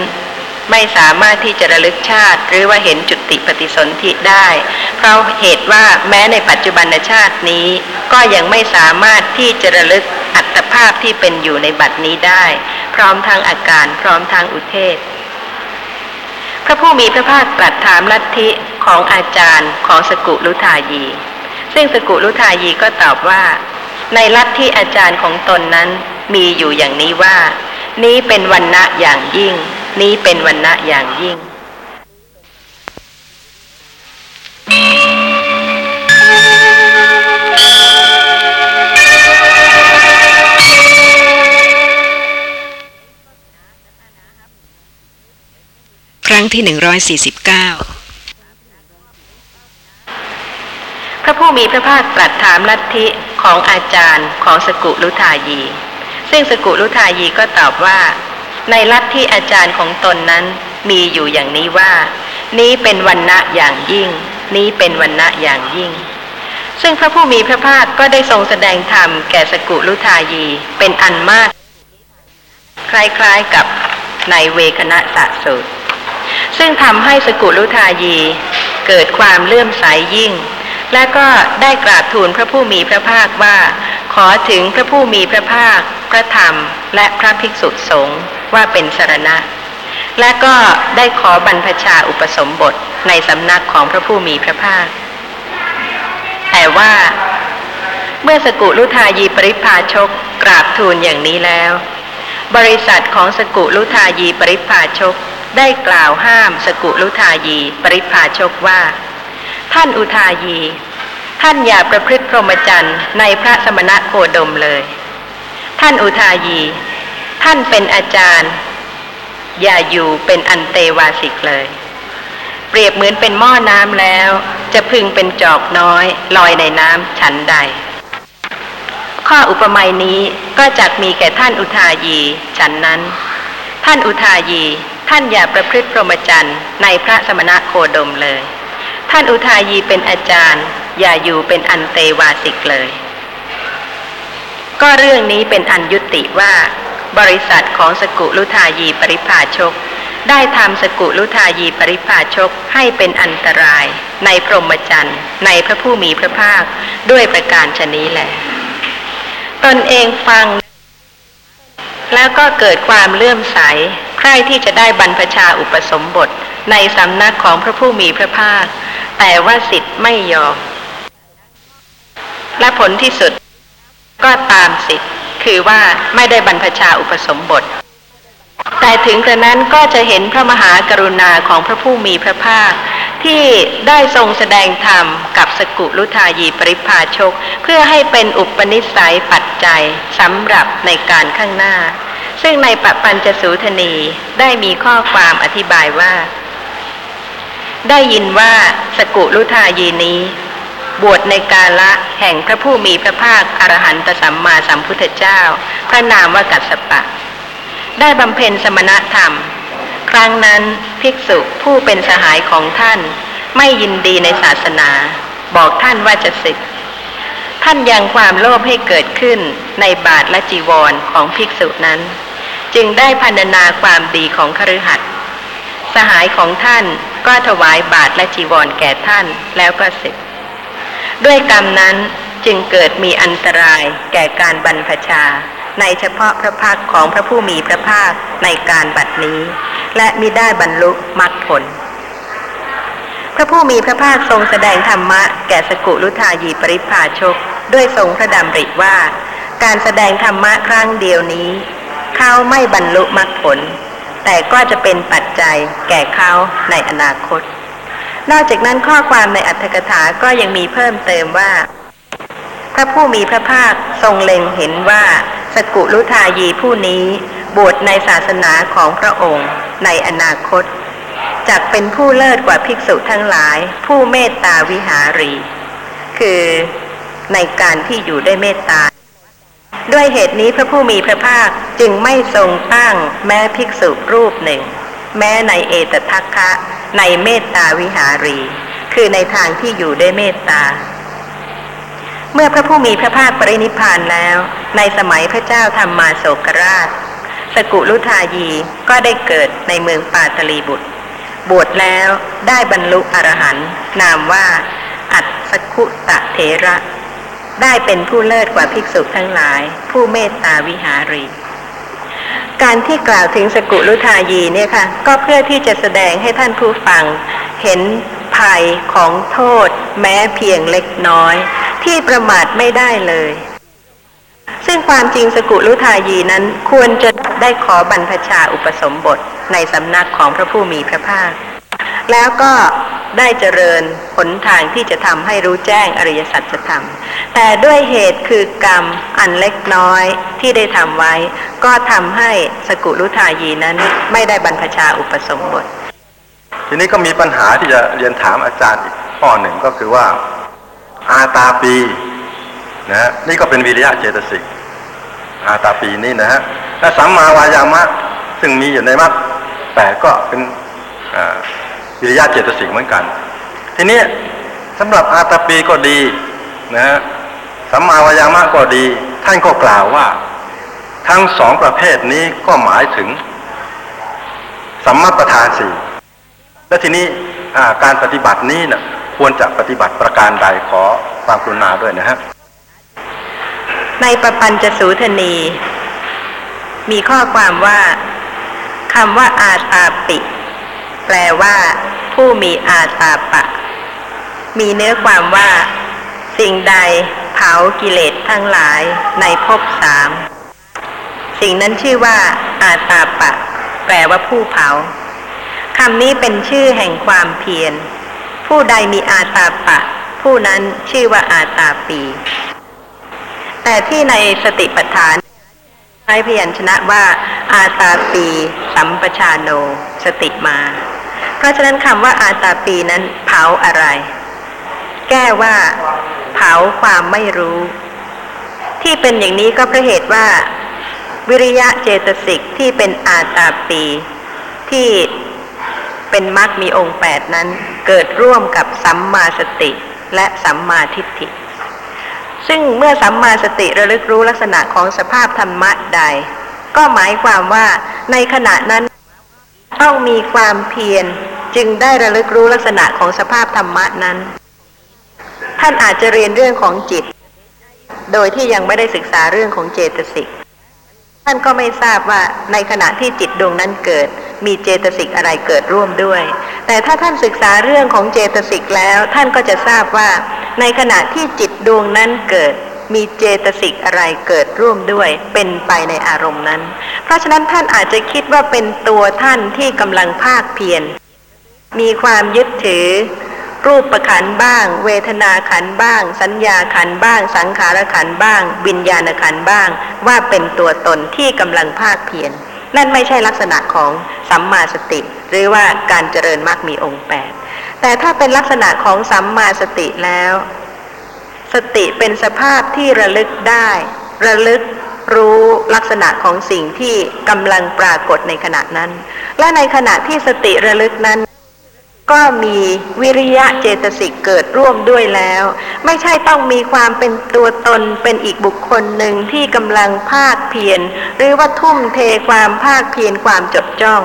B: ไม่สามารถที่จะระลึกชาติ หรือว่าเห็นจุติปฏิสนธิได้ เพราะเหตุว่าแม้ในปัจจุบันชาตินี้ ก็ยังไม่สามารถที่จะระลึกอัตภาพที่เป็นอยู่ในบัดนี้ได้ พร้อมทั้งอาการพร้อมทั้งอุเทศ พระผู้มีพระภาคตรัสถามลัทธิของอาจารย์ของสกุลุทายี ซึ่งสกุลุทายีก็ตอบว่า ในลัทธิอาจารย์ของตนนั้นมีอยู่อย่างนี้ว่า นี้เป็นวันณะอย่างยิ่ง นี้เป็นวันณะอย่างยิ่ง
C: ครั้งที่ 149
B: พระผู้มีพระภาคตรัสถามลัทธิของอาจารย์ของสกุลุทายี ซึ่งสกุลุทายีก็ตอบว่า ในลัทธิอาจารย์ของตนนั้นมีอยู่อย่างนี้ว่า นี้เป็นวันณะอย่างยิ่ง นี้เป็นวันณะอย่างยิ่ง ซึ่งพระผู้มีพระภาคก็ได้ทรงแสดงธรรมแก่สกุลุทายีเป็นอันมาก คล้ายๆกับในเวคณะสะสูตรซึ่งทำให้สกุลุทายีเกิดความเลื่อมใสยิ่ง และก็ได้กราบทูลพระผู้มีพระภาคว่า ขอถึงพระผู้มีพระภาค พระธรรม และพระภิกษุสงฆ์ว่าเป็นสรณะ และก็ได้ขอบรรพชาอุปสมบทในสำนักของพระผู้มีพระภาค แต่ว่าเมื่อสกุลุทายีปริพาชกกราบทูลอย่างนี้แล้ว บริษัทของสกุลุทายีปริพาชกได้กล่าวห้ามสกุลุทายีปริพาชกว่า ท่านอุทายี ท่านอย่าประพฤติพรหมจรรย์ในพระสมณะโคดมเลย ท่านอุทายี ท่านเป็นอาจารย์ อย่าอยู่เป็นอันเตวาสิกเลย เปรียบเหมือนเป็นหม้อน้ำแล้ว จะพึงเป็นจอกน้อย ลอยในน้ำฉันใด ข้ออุปมานี้ก็จักมีแก่ท่านอุทายีฉันนั้น ท่านอุทายี ท่านอย่าประพฤติพรหมจรรย์ในพระสมณะโคดมเลย ท่านอุทายีเป็นอาจารย์ อย่าอยู่เป็นอันเตวาสิกเลย ก็เรื่องนี้เป็นอันยุติว่า บริษัทของสกุลุทายีปริพาชก ได้ทำสกุลุทายีปริพาชกให้เป็นอันตราย ในพรหมจรรย์ ในพระผู้มีพระภาคด้วยประการชนี้แหละ ตนเองฟังแล้วก็เกิดความเลื่อมใส ใคร่ที่จะได้บรรพชาอุปสมบท ในสำนักของพระผู้มีพระภาค แต่ว่าสิทธิ์ไม่ยอม และผลที่สุดก็ตามสิทธิ์คือว่าไม่ได้บรรพชาอุปสมบท แต่ถึงกระนั้นก็จะเห็นพระมหากรุณาของพระผู้มีพระภาค ที่ได้ทรงแสดงธรรมกับสกุลุทายีปริพาชก เพื่อให้เป็นอุปนิสัยปัจจัยสำหรับในการข้างหน้า ซึ่งในปปัญจสูทนีได้มีข้อความอธิบายว่า ได้ยินว่าสกุลุทายีนี้ บวชในกาละแห่งพระผู้มีพระภาคอรหันตสัมมาสัมพุทธเจ้า พระนามว่ากัสสปะ ได้บำเพ็ญสมณธรรม ครั้งนั้นภิกษุผู้เป็นสหายของท่าน ไม่ยินดีในศาสนา บอกท่านว่าจะศึก ท่านยังความโลภให้เกิดขึ้นในบาทและจีวรของภิกษุนั้น จึงได้พันนาความดีของคฤหัสถ์สหายของท่าน ก็ถวายบาทและจีวรแก่ท่านแล้วก็ศึก ด้วยกรรมนั้นจึงเกิดมีอันตรายแก่การบรรพชา ในเฉพาะพระพักตร์ของพระผู้มีพระภาคในการบัดนี้ และมิได้บรรลุมรรคผล พระผู้มีพระภาคทรงแสดงธรรมะแก่สกุลุทายีปริพาชก ด้วยทรงพระดำริว่า การแสดงธรรมะครั้งเดียวนี้ เขาไม่บรรลุมรรคผล แต่ก็จะเป็นปัจจัยแก่เขาในอนาคต นอกจากนั้นข้อความในอัตถกถาก็ยังมีเพิ่มเติมว่า พระผู้มีพระภาคทรงเล็งเห็นว่าสกุลุทายีผู้นี้บวชในศาสนาของพระองค์ในอนาคตจักเป็นผู้เลิศกว่าภิกษุทั้งหลาย ผู้เมตตาวิหารี คือในการที่อยู่ด้วยเมตตา ด้วยเหตุนี้พระผู้มีพระภาคจึงไม่ทรงตั้งแม้ภิกษุรูปหนึ่ง แม้ในเอตทัคคะในเมตตาวิหารี คือในทางที่อยู่ด้วยเมตตา เมื่อพระผู้มีพระภาคปรินิพพานแล้ว ในสมัยพระเจ้าธรรมมาโศกราช สกุลุทายีก็ได้เกิดในเมืองปาตลีบุตร บวชแล้วได้บรรลุอรหันต์นามว่า อัตสคุตะเถระ ได้เป็นผู้เลิศกว่าภิกษุทั้งหลาย ผู้เมตตาวิหารี การที่กล่าวถึงสกุลุทายีเนี่ยค่ะ ก็เพื่อที่จะแสดงให้ท่านผู้ฟังเห็นภัยของโทษ แม้เพียงเล็กน้อย ที่ประมาทไม่ได้เลย ซึ่งความจริงสกุลุทายีนั้นควรจะได้ขอบรรพชาอุปสมบทในสำนักของพระผู้มีพระภาค แล้วก็ได้เจริญผลทางที่จะทำให้รู้แจ้งอริยสัจธรรม แต่ด้วยเหตุคือกรรมอันเล็กน้อยที่ได้ทำไว้ ก็ทำให้สกุลุทายีนั้นไม่ได้บรรพชาอุปสมบท
D: ทีนี้ก็มีปัญหาที่จะเรียนถามอาจารย์อีกข้อหนึ่งก็คือว่า อาตาปีนะฮะนี่ก็เป็นวิริยะเจตสิกอาตาปีนี่นะฮะและสัมมาวายามะซึ่งมีอยู่ในมรรคแต่ก็เป็นอ่า วิริยะเจตสิกเหมือนกัน ทีนี้สำหรับอาตาปีก็ดีนะฮะสัมมาวายามะก็ดี ท่านก็กล่าวว่า ทั้งสองประเภทนี้ก็หมายถึงสัมมาประธานสี่และทีนี้การปฏิบัตินี้นะ่ะควรจะปฏิบัติประการใดขอความกรุณาด้วยนะฮะ
B: ในประปัญจสูทนี มีข้อความว่าคำว่าอาตาปิ แปลว่า ผู้มีอาตาปะ มีเนื้อความว่า สิ่งใดเผากิเลสทั้งหลายในภพสาม สิ่งนั้นชื่อว่า อาตาปะ แปลว่าผู้เผาคำนี้เป็นชื่อแห่งความเพียร ผู้ใดมีอาตาปะ ผู้นั้นชื่อว่าอาตาปี แต่ที่ในสติปัฏฐานใช้พยัญชนะว่า อาตาปี สัมปชาโน สติมา เพราะฉะนั้นคำว่าอาตาปีนั้นเผาอะไร แก้ว่า เผาความไม่รู้ ที่เป็นอย่างนี้ก็เพราะเหตุว่า วิริยะเจตสิกที่เป็นอาตาปี ที่เป็นมรรคมีองค์แปดนั้น เกิดร่วมกับสัมมาสติและสัมมาทิฏฐิ ซึ่งเมื่อสัมมาสติระลึกรู้ลักษณะของสภาพธรรมะใด ก็หมายความว่าในขณะนั้น ต้องมีความเพียรจึงได้ระลึกรู้ลักษณะของสภาพธรรมะนั้น ท่านอาจจะเรียนเรื่องของจิต โดยที่ยังไม่ได้ศึกษาเรื่องของเจตสิก ท่านก็ไม่ทราบว่าในขณะที่จิตดวงนั้นเกิด มีเจตสิกอะไรเกิดร่วมด้วย แต่ถ้าท่านศึกษาเรื่องของเจตสิกแล้ว ท่านก็จะทราบว่า ในขณะที่จิตดวงนั้นเกิด มีเจตสิกอะไรเกิดร่วมด้วยเป็นไปในอารมณ์นั้น เพราะฉะนั้นท่านอาจจะคิดว่าเป็นตัวท่านที่กำลังภาคเพียรมีความยึดถือ รูปประขันบ้าง เวทนาขันบ้าง สัญญาขันบ้าง สังขารขันบ้าง วิญญาณขันบ้าง ว่าเป็นตัวตนที่กำลังภาคเพียรนั่นไม่ใช่ลักษณะของสัมมาสติ หรือว่าการเจริญมรรคมีองค์แปดแต่ถ้าเป็นลักษณะของสัมมาสติแล้ว สติเป็นสภาพที่ระลึกได้ ระลึกรู้ลักษณะของสิ่งที่กำลังปรากฏในขณะนั้น และในขณะที่สติระลึกนั้น ก็มีวิริยะเจตสิกเกิดร่วมด้วยแล้ว ไม่ใช่ต้องมีความเป็นตัวตนเป็นอีกบุคคลหนึ่งที่กำลังภาคเพียรหรือว่าทุ่มเทความภาคเพียรความจดจ้อง